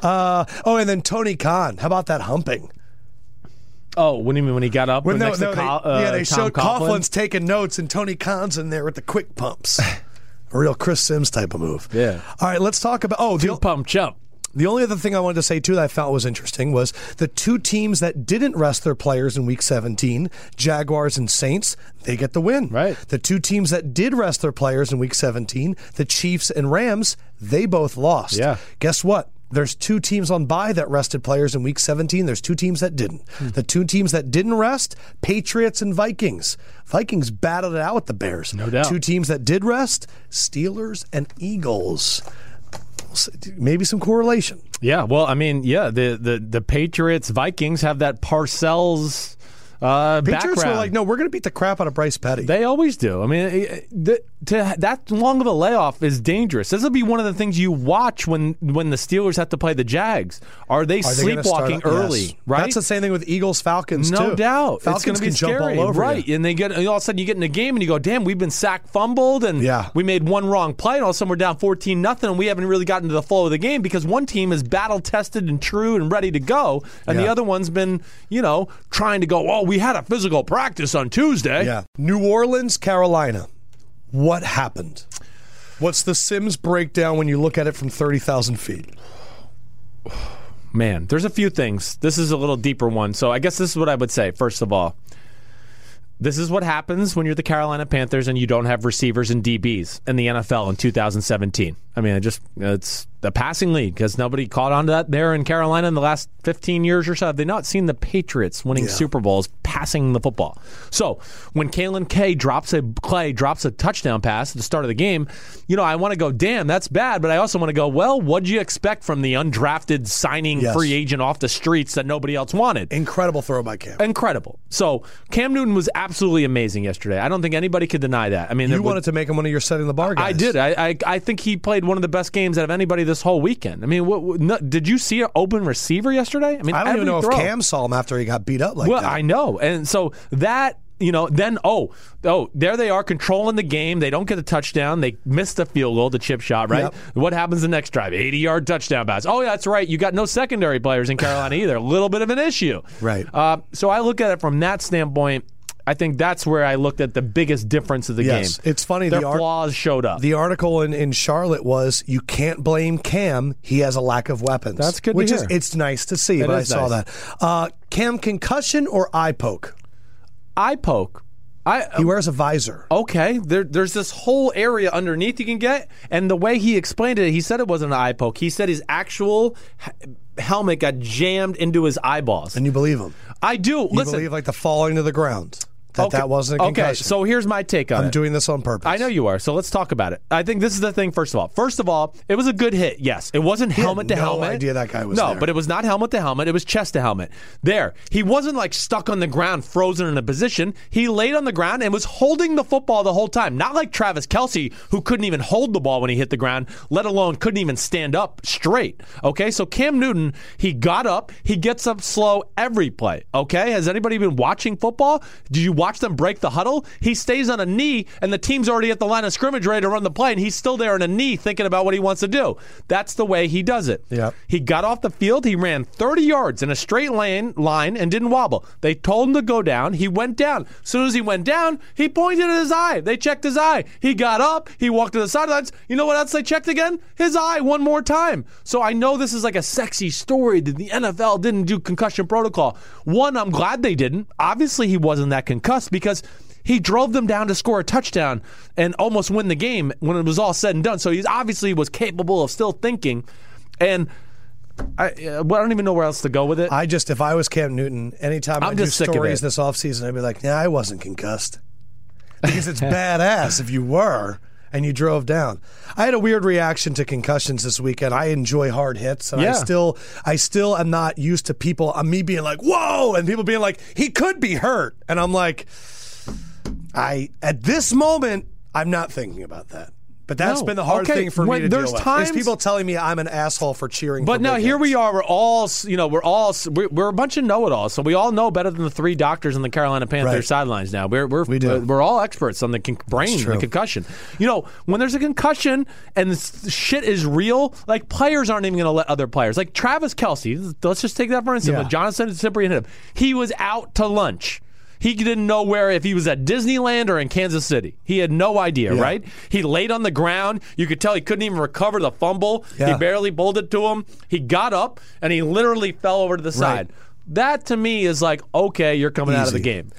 Uh, oh, and then Tony Khan. How about that humping? Oh, what do you mean when he got up When next no, to they, uh, yeah, they Tom showed Coughlin? Coughlin's taking notes, and Tony Khan's in there with the quick pumps. a real Chris Simms type of move. Yeah. All right, let's talk about. Oh, the, Two pump chump. The only other thing I wanted to say too that I felt was interesting was the two teams that didn't rest their players in Week 17, Jaguars and Saints, they get the win. Right. The two teams that did rest their players in Week 17, the Chiefs and Rams, they both lost. Yeah. Guess what? There's two teams on bye that rested players in Week 17. There's two teams that didn't. Hmm. The two teams that didn't rest, Patriots and Vikings. Vikings battled it out with the Bears. No doubt. Two teams that did rest, Steelers and Eagles. Maybe some correlation. Yeah, well, I mean, yeah, the the the Patriots Vikings have that Parcells uh, Patriots background. were like, no, we're going to beat the crap out of Bryce Petty. They always do. I mean, the, to that long of a layoff is dangerous. This will be one of the things you watch when when the Steelers have to play the Jags. Are they Are they sleepwalking early? Yes. Right. That's the same thing with Eagles Falcons no too. doubt. Falcons it's going to be can jump all over right? you. And they get and all of a sudden you get in a game and you go, "Damn, we've been sack fumbled and Yeah. we made one wrong play, and all of a sudden we're down fourteen nothing, and we haven't really gotten to the flow of the game because one team is battle tested and true and ready to go, and the other one's been, you know, trying to go. Oh, we had a physical practice on Tuesday. Yeah. New Orleans, Carolina. What happened? What's the Simms breakdown when you look at it from 30,000 feet? Man, there's a few things. This is a little deeper one. So I guess this is what I would say. First of all, this is what happens when you're the Carolina Panthers and you don't have receivers and DBs in the NFL in 2017. I mean, it just it's the passing league because nobody caught on to that there in Carolina in the last 15 years or so. Have they not seen the Patriots winning Super Bowls passing the football? So when Kaelin K drops a Clay drops a touchdown pass at the start of the game, you know I want to go, damn, that's bad. But I also want to go, well, what'd you expect from the undrafted signing Yes. free agent off the streets that nobody else wanted? Incredible throw by Cam. Incredible. So Cam Newton was absolutely amazing yesterday. I don't think anybody could deny that. I mean, You was- wanted to make him one of your setting the bar guys. I did. I, I I think he played one of the best games out of anybody this whole weekend. I mean, what, what, no, did you see an open receiver yesterday? I mean, I don't even know throw. if Cam saw him after he got beat up like Well, that. I know, and so that you know, then oh oh, there they are controlling the game. They don't get a touchdown. They missed the field goal, the chip shot. Right. Yep. What happens the next drive? Eighty yard touchdown pass. Oh, yeah, that's right. You got no secondary players in Carolina either. A little bit of an issue. Right. Uh, so I look at it from that standpoint. I think that's where I looked at the biggest difference of the Yes. game. It's funny, Their the ar- flaws showed up. The article in, in Charlotte was you can't blame Cam. He has a lack of weapons. That's good to Which is it's nice to see, It but I saw nice. that. Uh, Cam concussion or eye poke? eye poke. I He wears a visor. okay. There, there's this whole area underneath you can get, and the way he explained it, he said it wasn't an eye poke. He said his actual helmet got jammed into his eyeballs. And you believe him. I do. You Listen, believe like the falling to the ground. That that wasn't a okay. So here's my take on I'm it. doing this on purpose. I know you are. So let's talk about it. I think this is the thing. First of all, first of all, it was a good hit. Yes, it wasn't had helmet to no helmet. idea that guy was no, there. but it was not helmet to helmet. It was chest to helmet. There, he wasn't like stuck on the ground, frozen in a position. He laid on the ground and was holding the football the whole time. Not like Travis Kelce, who couldn't even hold the ball when he hit the ground, let alone couldn't even stand up straight. Okay, so Cam Newton, he got up, he gets up slow every play. Okay, has anybody been watching football? Did you watch them break the huddle? He stays on a knee, and the team's already at the line of scrimmage ready to run the play, and he's still there on a knee thinking about what he wants to do. That's the way he does it. Yep. He got off the field, he ran 30 yards in a straight lane line and didn't wobble. They told him to go down. He went down. As soon as he went down, he pointed at his eye. They checked his eye. He got up, he walked to the sidelines. You know what else they checked again? His eye one more time. So I know this is like a sexy story that the NFL didn't do concussion protocol. One, I'm glad they didn't. Obviously, he wasn't that concussed because he drove them down to score a touchdown and almost win the game when it was all said and done. So he obviously was capable of still thinking. And I, uh, I don't even know where else to go with it. I just, if I was Cam Newton, anytime i I'm do just of stories this offseason, I'd be like, yeah, I wasn't concussed. Because it's badass if you were and you drove down. I had a weird reaction to concussions this weekend. I enjoy hard hits, and I still, I still am not used to people, uh, me being like, whoa, and people being like, he could be hurt. And I'm like, I, at this moment, I'm not thinking about that. But that's No. been the hard Okay, thing for me to there's deal with. times- is people telling me I'm an asshole for cheering. But for now here we are. We're all, you know, we're all we're, we're a bunch of know-it-alls, so we all know better than the three doctors on the Carolina Panthers Right. sidelines. Now we're we're We do. Uh, we're all experts on the con- brain, the concussion. You know, when there's a concussion and this shit is real, like players aren't even going to let other players, like Travis Kelce. Let's just take that for instance. Yeah. Johnathan Cyprien hit him, he was out to lunch. He didn't know where if he was at Disneyland or in Kansas City. He had no idea, right? He laid on the ground. You could tell he couldn't even recover the fumble. He barely bowled it to him. He got up and he literally fell over to the side. That to me is like, okay, you're coming out of the game.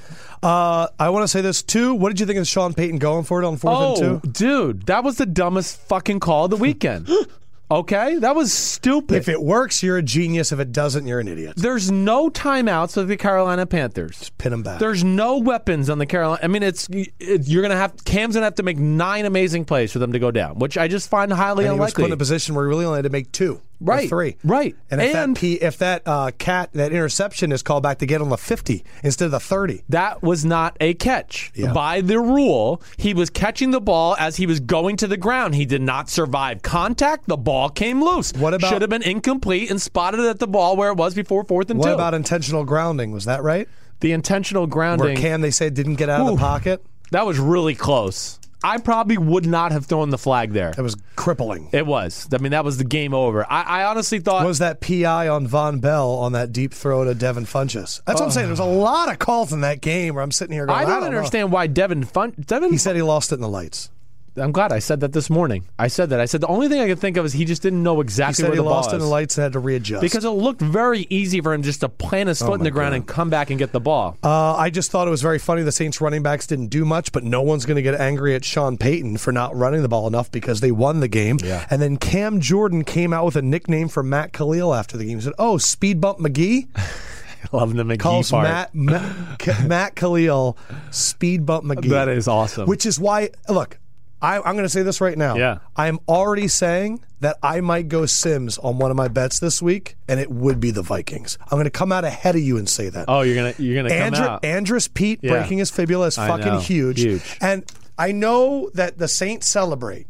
Uh, I want to say this too. What did you think of Sean Payton going for it on fourth Oh, and two? dude, that was the dumbest fucking call of the weekend. okay, that was stupid. If it works, you're a genius. If it doesn't, you're an idiot. There's no timeouts with the Carolina Panthers. Pin him back. There's no weapons on the Carolina. I mean, it's it, you're gonna have Cam's gonna have to make nine amazing plays for them to go down, which I just find highly and he was put unlikely. in a position where he really only had to make two, or Right, three, right. And if And- that P, if that uh, cat that interception is called back to get on the fifty instead of the thirty, that was not a catch. Yeah. By the rule, he was catching the ball as he was going to the ground. He did not survive contact. The ball came loose. What about- should have been incomplete and spotted at the ball where it was before fourth and what two? about intentional grounding? Was that right? the intentional Where grounding? Cam they said didn't get out of the pocket. that was really close. I probably would not have thrown the flag there. That was crippling. It was. I mean, that was the game over. I, I honestly thought. was that PI on Vonn Bell on that deep throw to Devin Funchess? That's what I'm saying. There's a lot of calls in that game where I'm sitting here going, I I don't, don't know." understand why Devin Fun. Devin. He said he lost it in the lights. I'm glad I said that this morning. I said that. I said the only thing I could think of is he just didn't know He exactly said where he the ball lost it in the lights and had to readjust. Because it looked very easy for him just to plant his foot in the ground God. and come back and get the ball. Uh, I just thought it was very funny. The Saints running backs didn't do much, but no one's going to get angry at Sean Payton for not running the ball enough because they won the game. Yeah. And then Cam Jordan came out with a nickname for Matt Kalil after the game. He said, "Oh, Speed Bump McGee." Love the McGee Calls part. Matt Matt, Matt Kalil Speed Bump McGee. That is awesome. Which is why, look, I, I'm going to say this right now. Yeah. I'm already saying that I might go Simms on one of my bets this week, and it would be the Vikings. I'm going to come out ahead of you and say that. oh, you're gonna you're gonna come out. Andrus Peat Yeah. breaking his fibula is fucking huge. Huge. And I know that the Saints celebrate.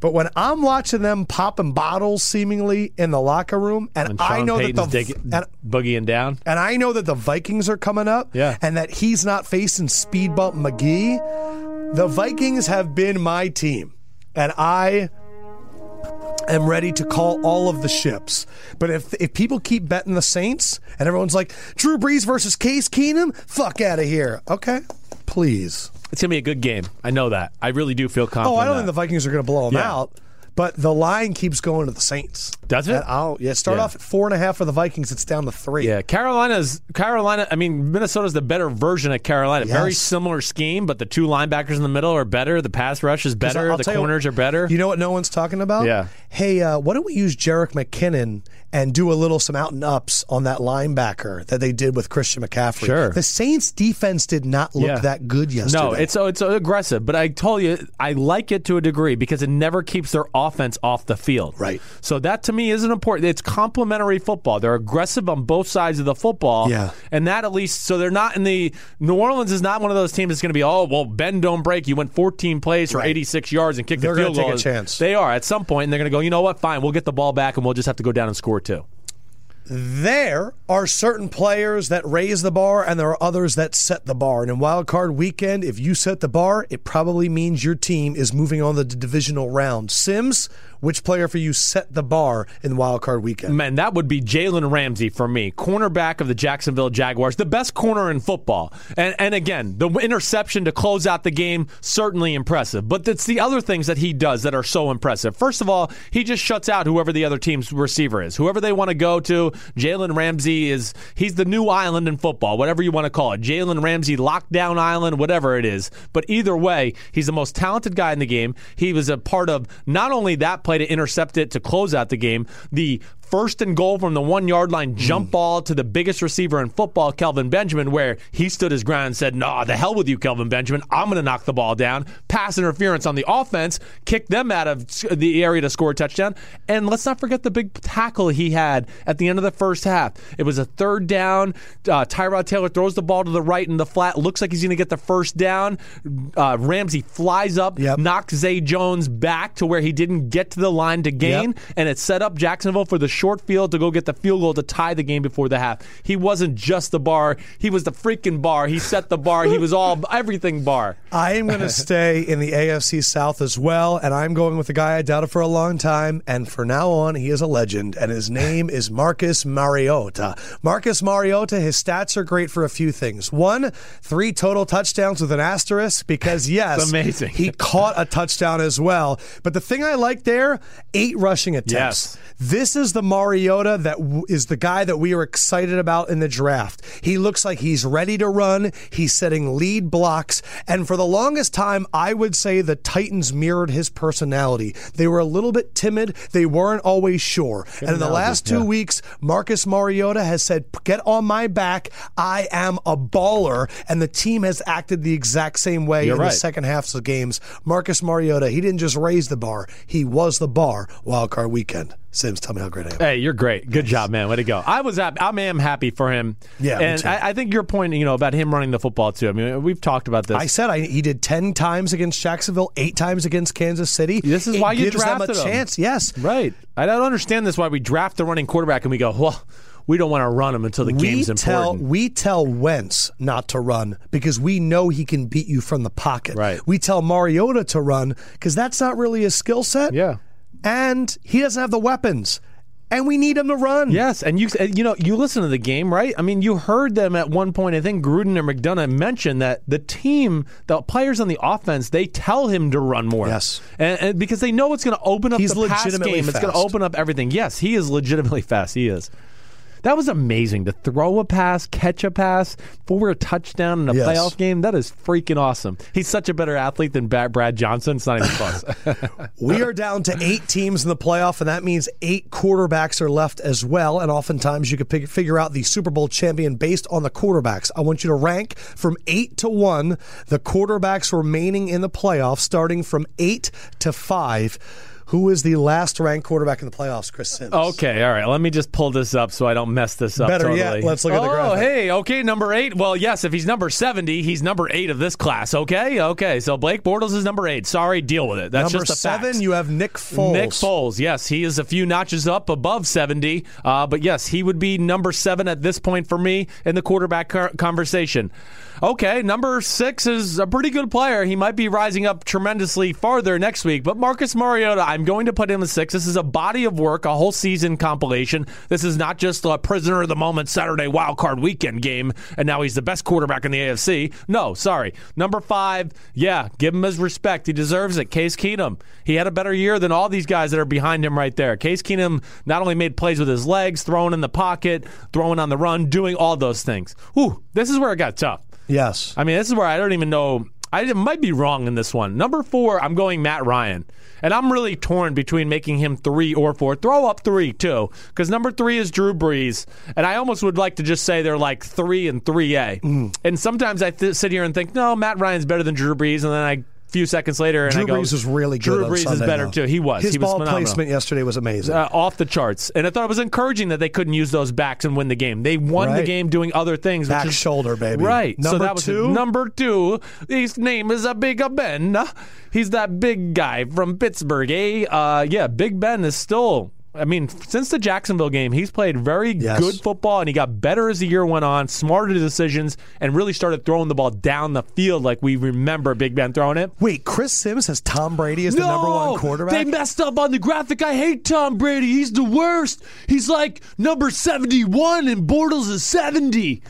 But when I'm watching them popping bottles seemingly in the locker room, and And I know Payton's that the dig- and, boogieing down. and I know that the Vikings are coming up, Yeah. and that he's not facing Speed Bump McGee, the Vikings have been my team, and I am ready to call all of the ships. But if if people keep betting the Saints, and everyone's like Drew Brees versus Case Keenum, fuck out of here. Okay, please. It's gonna be a good game. I know that. I really do feel confident. Oh, I don't in think the. Vikings are going to blow them Yeah. out. But the line keeps going to the Saints. Does it? I'll, yeah, start Yeah. off at four and a half for the Vikings. It's down to three. Yeah, Carolina's Carolina. I mean, Minnesota's the better version of Carolina. Very similar scheme, but the two linebackers in the middle are better. The pass rush is better. I'll the corners what- are better. You know what no one's talking about? Yeah. Hey, uh, why don't we use Jerick McKinnon and do a little some out and ups on that linebacker that they did with Christian McCaffrey? Sure. The Saints defense did not look Yeah. that good yesterday. No, it's it's aggressive, but I told you I like it to a degree because it never keeps their offense off the field. Right. So that to me isn't important. It's complementary football. They're aggressive on both sides of the football. Yeah. And that at least so they're not in the New Orleans is not one of those teams that's going to be oh well bend don't break. You went 14 plays for Right. 86 yards and kicked They're the field goal. take a chance. They are at some point, and they're going to go. You know what? Fine, we'll get the ball back, and we'll just have to go down and score there are certain players that raise the bar and there are others that set the bar. And in wild card weekend, if you set the bar, it probably means your team is moving on the divisional round. Simms, which player for you set the bar in wild card weekend? Man, that would be Jalen Ramsey for me, cornerback of the Jacksonville Jaguars, the best corner in football. And and again, the interception to close out the game certainly impressive. But it's the other things that he does that are so impressive. First of all, he just shuts out whoever the other team's receiver is, whoever they want to go to. Jalen Ramsey is he's the new island in football, whatever you want to call it. Jalen Ramsey lockdown island, whatever it is. But either way, he's the most talented guy in the game. He was a part of not only that play to intercept it to close out the game, the first and goal from the one yard line jump ball to the biggest receiver in football, Kelvin Benjamin, where he stood his ground and said, Nah, the hell with you, Kelvin Benjamin. I'm going to knock the ball down. Pass interference on the offense, kick them out of the area to score a touchdown. And let's not forget the big tackle he had at the end of the first half. It was a third down. Uh, Tyrod Taylor throws the ball to the right in the flat. Looks like he's going to get the first down. Uh, Ramsey flies up, Yep. knocks Zay Jones back to where he didn't get to the line to gain, Yep. and it set up Jacksonville for the short field to go get the field goal to tie the game before the half. He wasn't just the bar; he was the freaking bar. He set the bar. He was all everything bar. I am going to stay in the AFC South as well, and I'm going with the guy I doubted for a long time, and for now on, he is a legend, and his name is Marcus Mariota. Marcus Mariota, his stats are great for a few things. One, three total touchdowns with an asterisk, because yes, amazing. he caught a touchdown as well. But the thing I like there, eight rushing attempts. Yes. This is the Mariota that w- is the guy that we are excited about in the draft. He looks like he's ready to run. He's setting lead blocks. And for the longest time, I would say the Titans mirrored his personality. They were a little bit timid. They weren't always sure. and in the last two yeah. weeks, Marcus Mariota has said, Get on my back. I am a baller. And the team has acted the exact same way You're in the second halves of games. Marcus Mariota, he didn't just raise the bar, he was the bar wild card weekend. Simms, tell me how great I am. Hey, you're great. Good job, man. Way to go. I was happy. I am happy for him. Yeah, and. I, I think your point, you know, about him running the football too. I mean, we've talked about this. I said I, he did 10 times against Jacksonville, eight times against Kansas City. This is It why you gives them a him. chance. Yes. Right. I don't understand this why we draft the running quarterback and we go, well, we don't want to run him until the We game's tell important. we tell Wentz not to run because we know he can beat you from the pocket. Right. We tell Mariota to run because that's not really his skill set. Yeah. And he doesn't have the weapons. And we need him to run. Yes, and you you know you listen to the game, right? I mean, you heard them at one point. I think Gruden and McDonough mentioned that the team, the players on the offense, they tell him to run more. Yes. and, and because they know it's going to open up He's the pass legitimately game. It's going to open up everything. Yes, he is legitimately fast. He is. That was amazing to throw a pass, catch a pass for a touchdown in a Yes. playoff game. That is freaking awesome. He's such a better athlete than Brad Brad Johnson. It's not even close. We are down to eight teams in the playoff, and that means eight quarterbacks are left as well. And oftentimes you could pick, figure out the Super Bowl champion based on the quarterbacks. I want you to rank from eight to one the quarterbacks remaining in the playoff, starting from eight to five. Who is the last ranked quarterback in the playoffs, Chris Simms? Okay, all right. Let me just pull this up so I don't mess this up. Better totally. yet, let's look at the graph. oh, hey, okay, number eight. Well, yes, if he's number seventy, he's number eight of this class. Okay, okay. So Blake Bortles is number eight. Sorry, deal with it. That's Number just the seven, facts. you have Nick Foles. Nick Foles, yes, he is a few notches up above 70, uh, but yes, he would be number seven at this point for me in the quarterback car- conversation. Okay, number six is a pretty good player. He might be rising up tremendously farther next week, but Marcus Mariota, I'm going to put him a six. This is a body of work, a whole season compilation. This is not just a prisoner of the moment Saturday wild card weekend game, and now he's the best quarterback in the AFC. No, sorry. Number five, yeah, give him his respect. He deserves it. Case Keenum. He had a better year than all these guys that are behind him right there. Case Keenum not only made plays with his legs, throwing in the pocket, throwing on the run, doing all those things. Ooh, this is where it got tough. Yes. I mean, this is where I don't even know. I might be wrong in this one. Number four, I'm going Matt Ryan. And I'm really torn between making him three or four. Throw up three, too, because number three is Drew Brees. And I almost would like to just say they're like three and 3A. Mm. And sometimes I th- sit here and think, no, Matt Ryan's better than Drew Brees. And then I few seconds later, and Drew I go, Brees was really good. Drew Brees is better too. He was. His he was ball phenomenal. placement yesterday was amazing. Uh, off the charts, and I thought it was encouraging that they couldn't use those backs and win the game. They won the game doing other things. Back is, shoulder, baby. Right. so Number that was two? number two. His name is a Big Ben. He's that big guy from Pittsburgh. Eh? Uh, yeah, Big Ben is still. I mean, since the Jacksonville game, he's played very Yes. good football, and he got better as the year went on, smarter decisions, and really started throwing the ball down the field like we remember Big Ben throwing it. Wait, Chris Simms has Tom Brady as the number one quarterback. They messed up on the graphic. I hate Tom Brady. He's the worst. He's like number 71 and Bortles is 70.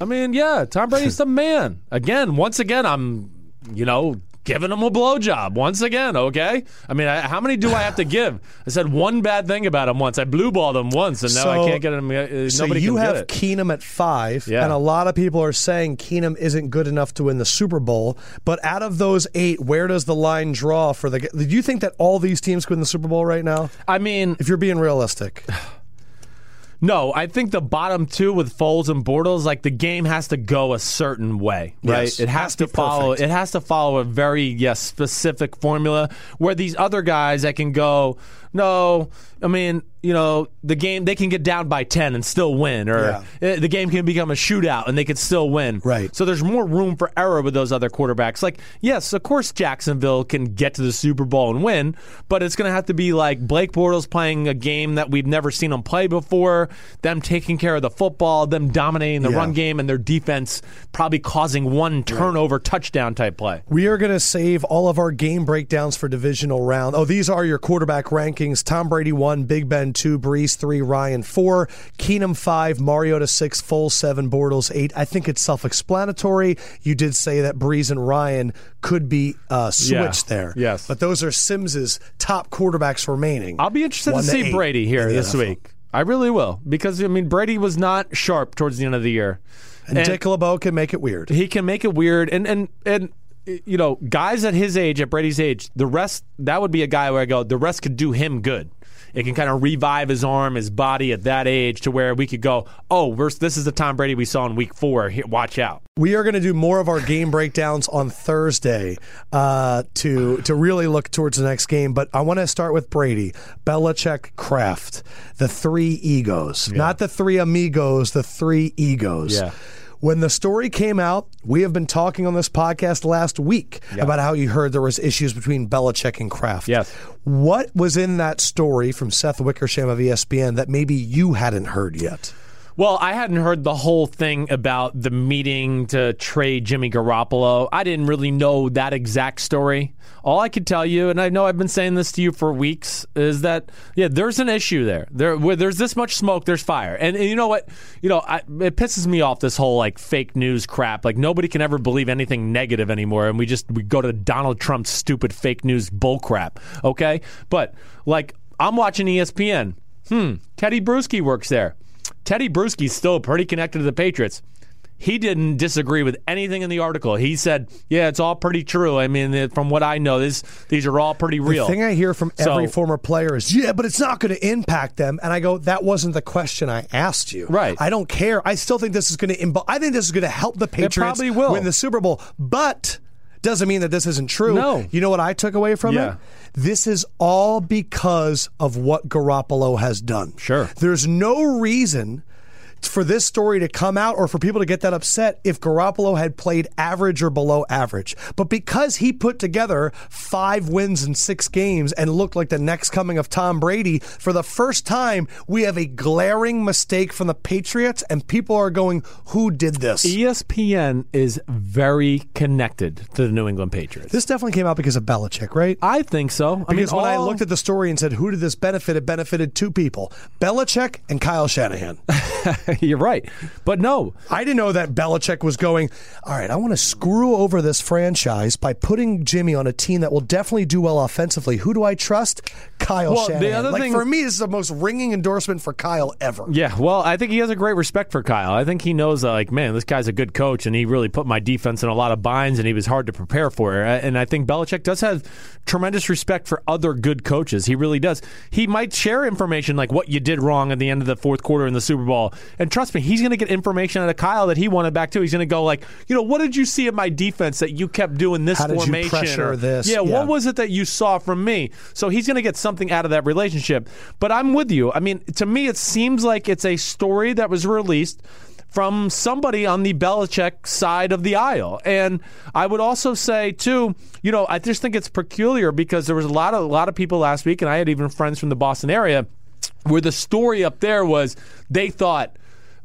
I mean, yeah, Tom Brady's the man. Again, once again, I'm, you know, giving him a blowjob once again. Okay, I mean, I, how many do I have to give? I said one bad thing about him once. I blue balled him once, and now I can't get him. Uh, so you have it. Keenum at five, Yeah. and a lot of people are saying Keenum isn't good enough to win the Super Bowl. But out of those eight, where does the line draw for the? Do you think that all these teams could win the Super Bowl right now? I mean, If you're being realistic, no, I think the bottom two with Foles and Bortles, like the game has to go a certain way, right? Yes. it has, Has to, to follow. perfect. It has to follow a very yes specific formula. Where these other guys that can go, no, I mean, you know, the game they can get down by ten and still win, or eh, the game can become a shootout and they could still win. Right. So there's more room for error with those other quarterbacks. Like, yes, of course, Jacksonville can get to the Super Bowl and win, but it's going to have to be like Blake Bortles playing a game that we've never seen him play before, them taking care of the football, them dominating the Yeah. run game, and their defense probably causing one turnover touchdown type play. we are going to save all of our game breakdowns for divisional round. Oh, these are your quarterback rankings: Tom Brady one, Big Ben two, Brees three, Ryan four, Keenum five, Mariota six, Foles seven, Bortles eight. I think it's self-explanatory. You did say that Brees and Ryan could be uh, switched Yeah. there. Yes. but those are Simms's top quarterbacks remaining. I'll be interested to see Brady here this NFL. week. I really will because I mean Brady was not sharp towards the end of the year. And, Dick LeBeau can make it weird. he can make it weird and and and you know guys at his age at brady's age the rest that would be a guy where i go the rest could do him good it can kind of revive his arm his body at that age to where we could go oh we're, this is the tom brady we saw in week four Here, watch out We are going to do more of our game breakdowns on Thursday uh, to to really look towards the next game. But I want to start with Brady, Belichick, Kraft, the three egos, not the three amigos, the three egos. Yeah. When the story came out, we have been talking on this podcast last week about how you heard there was issues between Belichick and Kraft. Yes. What was in that story from Seth Wickersham of ESPN that maybe you hadn't heard yet? Well, I hadn't heard the whole thing about the meeting to trade Jimmy Garoppolo. I didn't really know that exact story. All I could tell you, and I know I've been saying this to you for weeks, is that yeah, there's an issue there. There, where there's this much smoke, there's fire, and, and you know what? You know, I, it pisses me off this whole like fake news crap. Like nobody can ever believe anything negative anymore, and we just we go to Donald Trump's stupid fake news bull crap. Okay, but like I'm watching ESPN. Hmm, Teddy Bruschi works there. Teddy Bruschi's still pretty connected to the Patriots. He didn't disagree with anything in the article. He said, "Yeah, it's all pretty true. I mean, from what I know, this these are all pretty real." The thing I hear from every former player is, yeah, but it's not going to impact them. And I go, that wasn't the question I asked you. Right. I don't care. I still think this is going to, imb- I think this is going to help the Patriots probably will. win the Super Bowl. But doesn't mean that this isn't true. No. You know what I took away from Yeah. it? This is all because of what Garoppolo has done. Sure. There's no reason for this story to come out or for people to get that upset if Garoppolo had played average or below average. But because he put together five wins in six games and looked like the next coming of Tom Brady, for the first time, we have a glaring mistake from the Patriots, and people are going, Who did this? ESPN is very connected to the New England Patriots. This definitely came out because of Belichick, right? I think so. I Because mean, when I looked at the story and said, who did this benefit? It benefited two people Belichick and Kyle Shanahan. you're right, but no, I didn't know that Belichick was going, all right, I want to screw over this franchise by putting Jimmy on a team that will definitely do well offensively. Who do I trust? Kyle Well, the other like, thing- for me, this is the most ringing endorsement for Kyle ever. Yeah, well, I think he has a great respect for Kyle. I think he knows that, like, man, this guy's a good coach, and he really put my defense in a lot of binds, and he was hard to prepare for. And I think Belichick does have tremendous respect for other good coaches. He really does. He might share information like what you did wrong at the end of the fourth quarter in the Super Bowl, and trust me, he's going to get information out of Kyle that he wanted back too. He's going to go like, you know, what did you see in my defense that you kept doing this How did you formation? pressure Or, this? Yeah, Yeah. what was it that you saw from me? So he's going to get something out of that relationship. But I'm with you. I mean, to me, it seems like it's a story that was released from somebody on the Belichick side of the aisle. And I would also say too, you know, I just think it's peculiar because there was a lot of a lot of people last week, and I had even friends from the Boston area, where the story up there was they thought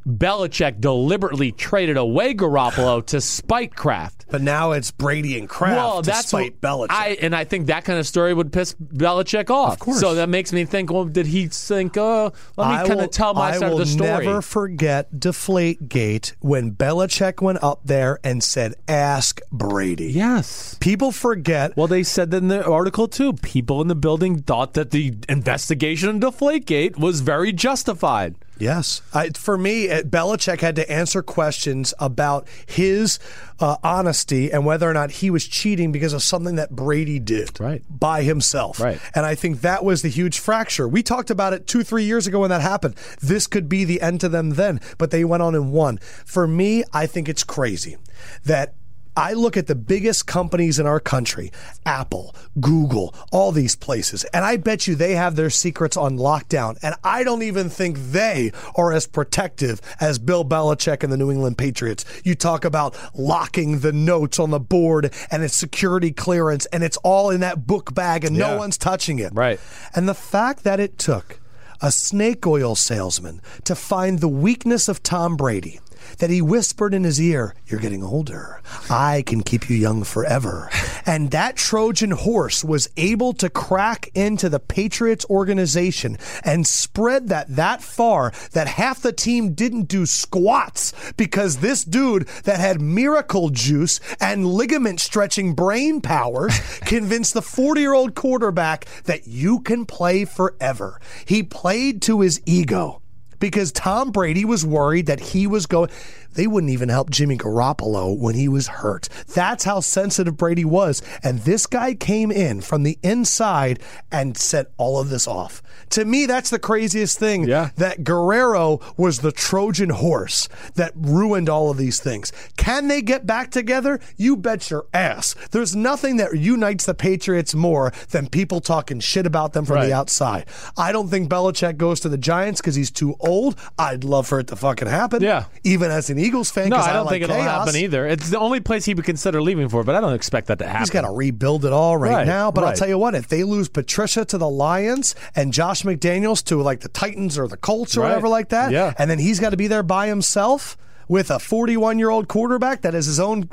Belichick deliberately traded away Garoppolo to spite Kraft. But now it's Brady and Kraft Well, that's despite what- Belichick. I and I think that kind of story would piss Belichick off. Of course. So that makes me think. Well, did he think? Oh, let me kind of tell my I side of the story. I will never forget Deflate Gate when Belichick went up there and said, "Ask Brady." yes. People forget. Well, they said that in the article too. People in the building thought that the investigation into Deflategate was very justified. Yes. I, for me, uh, Belichick had to answer questions about his uh, honesty and whether or not he was cheating because of something that Brady did Right. by himself. Right. And I think that was the huge fracture. We talked about it two, three years ago when that happened. This could be the end to them then, but they went on and won. For me, I think it's crazy that. I look at the biggest companies in our country, Apple, Google, all these places, and I bet you they have their secrets on lockdown. And I don't even think they are as protective as Bill Belichick and the New England Patriots. You talk about locking the notes on the board and it's security clearance, and it's all in that book bag, and Yeah. no one's touching it. Right. And the fact that it took a snake oil salesman to find the weakness of Tom Brady, that he whispered in his ear, You're getting older. I can keep you young forever. And that Trojan horse was able to crack into the Patriots organization and spread that that far that half the team didn't do squats because this dude that had miracle juice and ligament stretching brain powers convinced the 40 year old quarterback that you can play forever. He played to his ego because Tom Brady was worried that he was going. They wouldn't even help Jimmy Garoppolo when he was hurt. That's how sensitive Brady was. And this guy came in from the inside and set all of this off. To me, that's the craziest thing. Yeah. That Guerrero was the Trojan horse that ruined all of these things. Can they get back together? You bet your ass. There's nothing that unites the Patriots more than people talking shit about them from Right. the outside. I don't think Belichick goes to the Giants because he's too old. I'd love for it to fucking happen. Yeah. Even as an Eagles fan, No, I don't like think it'll chaos. happen either. It's the only place he would consider leaving for, but I don't expect that to happen. He's got to rebuild it all right, Right, now. But I'll tell you what, if they lose Patricia to the Lions and Josh McDaniels to like the Titans or the Colts or Right. whatever like that, Yeah. and then he's got to be there by himself with a 41 year old quarterback that is his own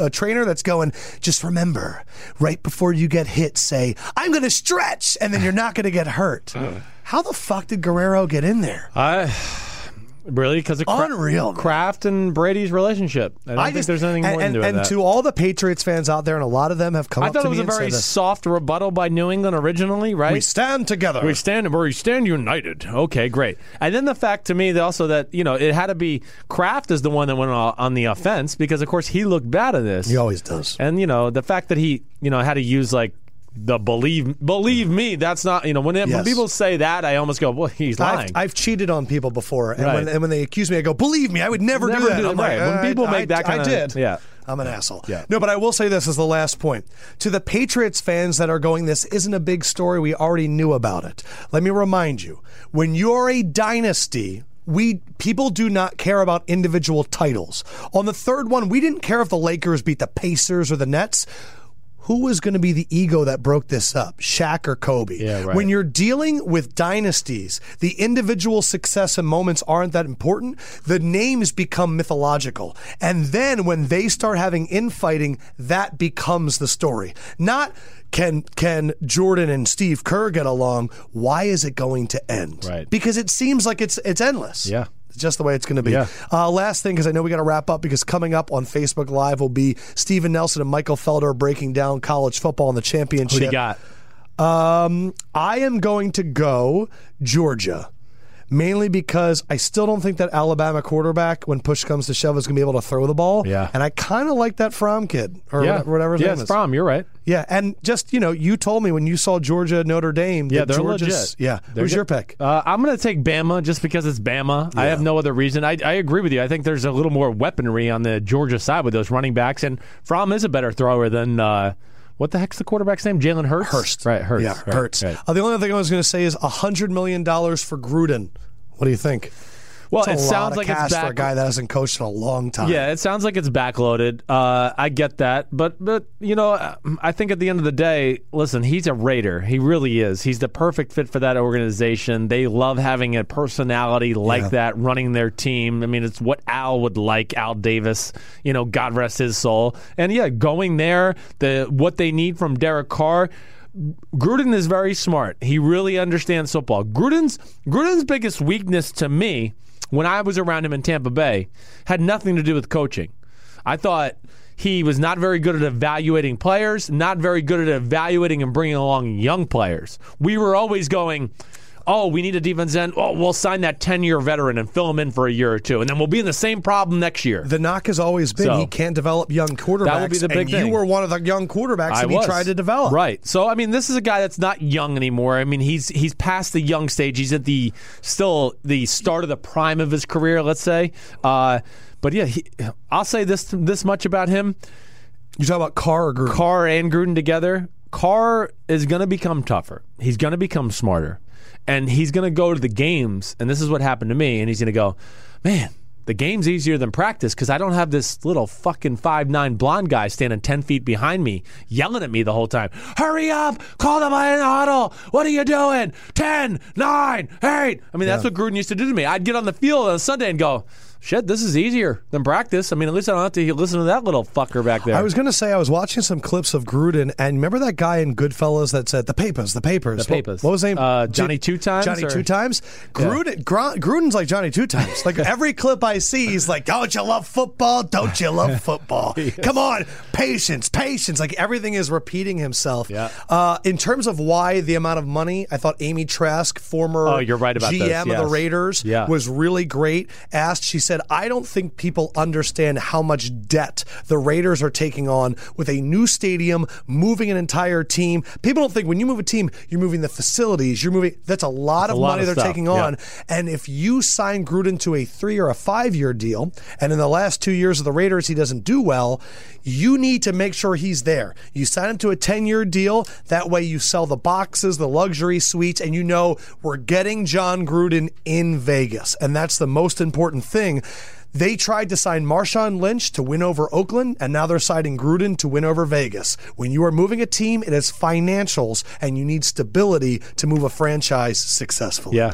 uh, trainer that's going, just remember, right before you get hit, say, I'm going to stretch, and then you're not going to get hurt. How the fuck did Guerrero get in there? I really because of Cra- Unreal. Kraft and Brady's relationship. I don't think just- there's anything and, more and, to it. and to all the Patriots fans out there, and a lot of them have come I up thought it was a very soft rebuttal by New England originally, right? "We stand together." We stand we stand united. Okay, great. And then the fact to me that also that you know it had to be Kraft is the one that went on on the offense because of course he looked bad at this. he always does. And you know the fact that he you know had to use like the believe believe me that's not you know when, it, when people say that I almost go well he's lying. I've, I've cheated on people before, and, Right. when, and when they accuse me, I go, "Believe me, I would never, Never do that." do I'm that, like. When "Uh, people I- make that I kinda- did. yeah. I'm an asshole. Yeah. No, but I will say this as the last point to the Patriots fans that are going. This isn't a big story. We already knew about it. Let me remind you: when you're a dynasty. we people do not care about individual titles. On the third one, we didn't care if the Lakers beat the Pacers or the Nets. Who was going to be the ego that broke this up, Shaq or Kobe? Yeah, right. When you're dealing with dynasties, the individual success and moments aren't that important. The names become mythological. And then when they start having infighting, that becomes the story. Not can can Jordan and Steve Kerr get along? Why is it going to end? Right. Because it seems like it's it's endless. Yeah. Just the way it's going to be. Yeah. Uh, last thing, because I know we got to wrap up, because coming up on Facebook Live will be Stephen Nelson and Michael Felder breaking down college football and the championship. Who do you got? Um, I am going to go Georgia. Mainly because I still don't think that Alabama quarterback, when push comes to shove, is going to be able to throw the ball. Yeah. And I kind of like that Fromm kid, or Yeah, whatever, whatever his yeah, name it's is. Fromm. You're right. Yeah. And just, you know, you told me when you saw Georgia Notre Dame. Yeah, they're Georgia's, legit. Yeah. They're Who's good. your pick? Uh, I'm going to take Bama just because it's Bama. I have no other reason. I, I agree with you. I think there's a little more weaponry on the Georgia side with those running backs, and Fromm is a better thrower than uh, what the heck's the quarterback's name? Jalen Hurts. Hurst. Right, Hurts. Yeah, right, Hurts. right. Uh, the only other thing I was going to say is $100 million for Gruden. What do you think? Well, it sounds like it's for a guy that hasn't coached in a long time. Yeah, it sounds like it's backloaded. Uh, I get that, but but you know, uh, I think at the end of the day, listen, he's a Raider. He really is. He's the perfect fit for that organization. They love having a personality like Yeah. that running their team. I mean, it's what Al would like. Al Davis, you know, God rest his soul. And yeah, going there, the what they need from Derek Carr. Gruden is very smart. He really understands football. Gruden's Gruden's biggest weakness to me when I was around him in Tampa Bay had nothing to do with coaching. I thought he was not very good at evaluating players, not very good at evaluating and bringing along young players. We were always going, oh, we need a defense end. Oh, we'll sign that 10 year veteran and fill him in for a year or two. And then we'll be in the same problem next year. The knock has always been So- he can't develop young quarterbacks. That would be the big and thing. You were one of the young quarterbacks I that he tried to develop. Right. So I mean, this is a guy that's not young anymore. I mean, he's he's past the young stage. He's at the still the start of the prime of his career, let's say. Uh, but yeah, he, I'll say this this much about him: You talk about Carr or Gruden? Carr and Gruden together. Carr is going to become tougher. He's going to become smarter, and he's going to go to the games. And this is what happened to me. And he's going to go, man. The game's easier than practice because I don't have this little fucking five nine blonde guy standing ten feet behind me yelling at me the whole time. Hurry up! Call them in the huddle. What are you doing? Ten, nine, eight. I mean, that's what Gruden used to do to me. I'd get on the field on a Sunday and go, "Shit, this is easier than practice." I mean, at least I don't have to listen to that little fucker back there. I was going to say I was watching some clips of Gruden, and remember that guy in Goodfellas that said the papers, the papers, The papers. What, what was his name? Uh, Johnny Two Times, Johnny or- Two Times. Gruden, Gr- Gruden's like Johnny Two Times. Like every clip I see, he's like, "Don't you love football? Don't you love football? Come on, patience, patience." Like everything is repeating himself. Yeah. Uh, in terms of why the amount of money, I thought Amy Trask, former Oh, you're right about GM this, of the. Raiders, Yeah. was really great. Asked, she said, I don't think people understand how much debt the Raiders are taking on with a new stadium, moving an entire team. People don't think when you move a team, you're moving the facilities, you're moving, that's a lot of a lot money of they're stuff, taking yeah. on. And if you sign Gruden to a three or a five year deal, and in the last two years of the Raiders, he doesn't do well, you need to make sure he's there. You sign him to a 10 year deal. That way you sell the boxes, the luxury suites, and you know we're getting Jon Gruden in Vegas. And that's the most important thing. They tried to sign Marshawn Lynch to win over Oakland, and now they're signing Gruden to win over Vegas. When you are moving a team, it is financials, and you need stability to move a franchise successfully. yeah,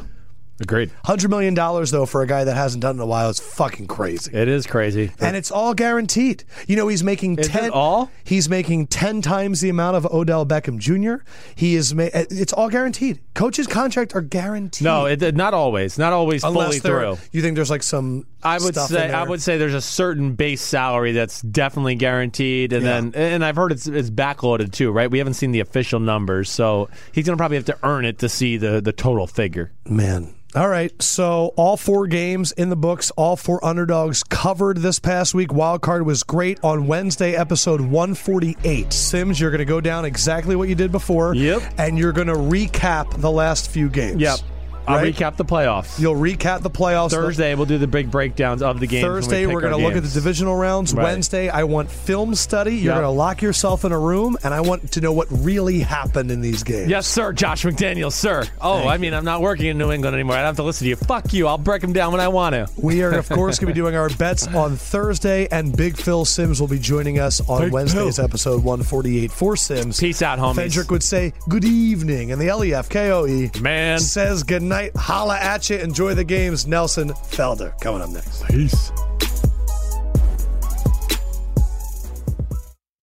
agreed. Hundred million dollars though for a guy that hasn't done it in a while is fucking crazy. It is crazy. and it's all guaranteed. You know, he's making Is ten. all? He's making ten times the amount of Odell Beckham Jr. He is. Ma- eh, it's all guaranteed. Coaches' contract are guaranteed. no, it, not always. Not always unless fully through. You think there's like some? I would say I would say there's a certain base salary that's definitely guaranteed, and Yeah. then and I've heard it's it's backloaded too, right? We haven't seen the official numbers, so he's gonna probably have to earn it to see the the total figure. Man. All right. So all four games in the books, all four underdogs covered this past week. Wildcard was great on Wednesday, episode 148. Simms, you're going to go down exactly what you did before. Yep. And you're going to recap the last few games. Yep. I'll right? recap the playoffs. You'll recap the playoffs Thursday, we'll do the big breakdowns of the games. when we Thursday, we're going to look at the divisional rounds. Right. Wednesday, I want film study. You're Yep. going to lock yourself in a room, and I want to know what really happened in these games. Yes, sir, Josh McDaniels, sir. Oh, I mean, I'm not working in New England anymore. I don't have to listen to you. Fuck you. I'll break them down when I want to. We are, of course, going to be doing our bets on Thursday, and Big Phil Simms will be joining us on Big Wednesday's Phil. episode 148 for Simms. Peace out, homies. Fendrick would say good evening, and the LEFKOE Man. says good Holla at you. Enjoy the games. Nelson Felder coming up next. Peace.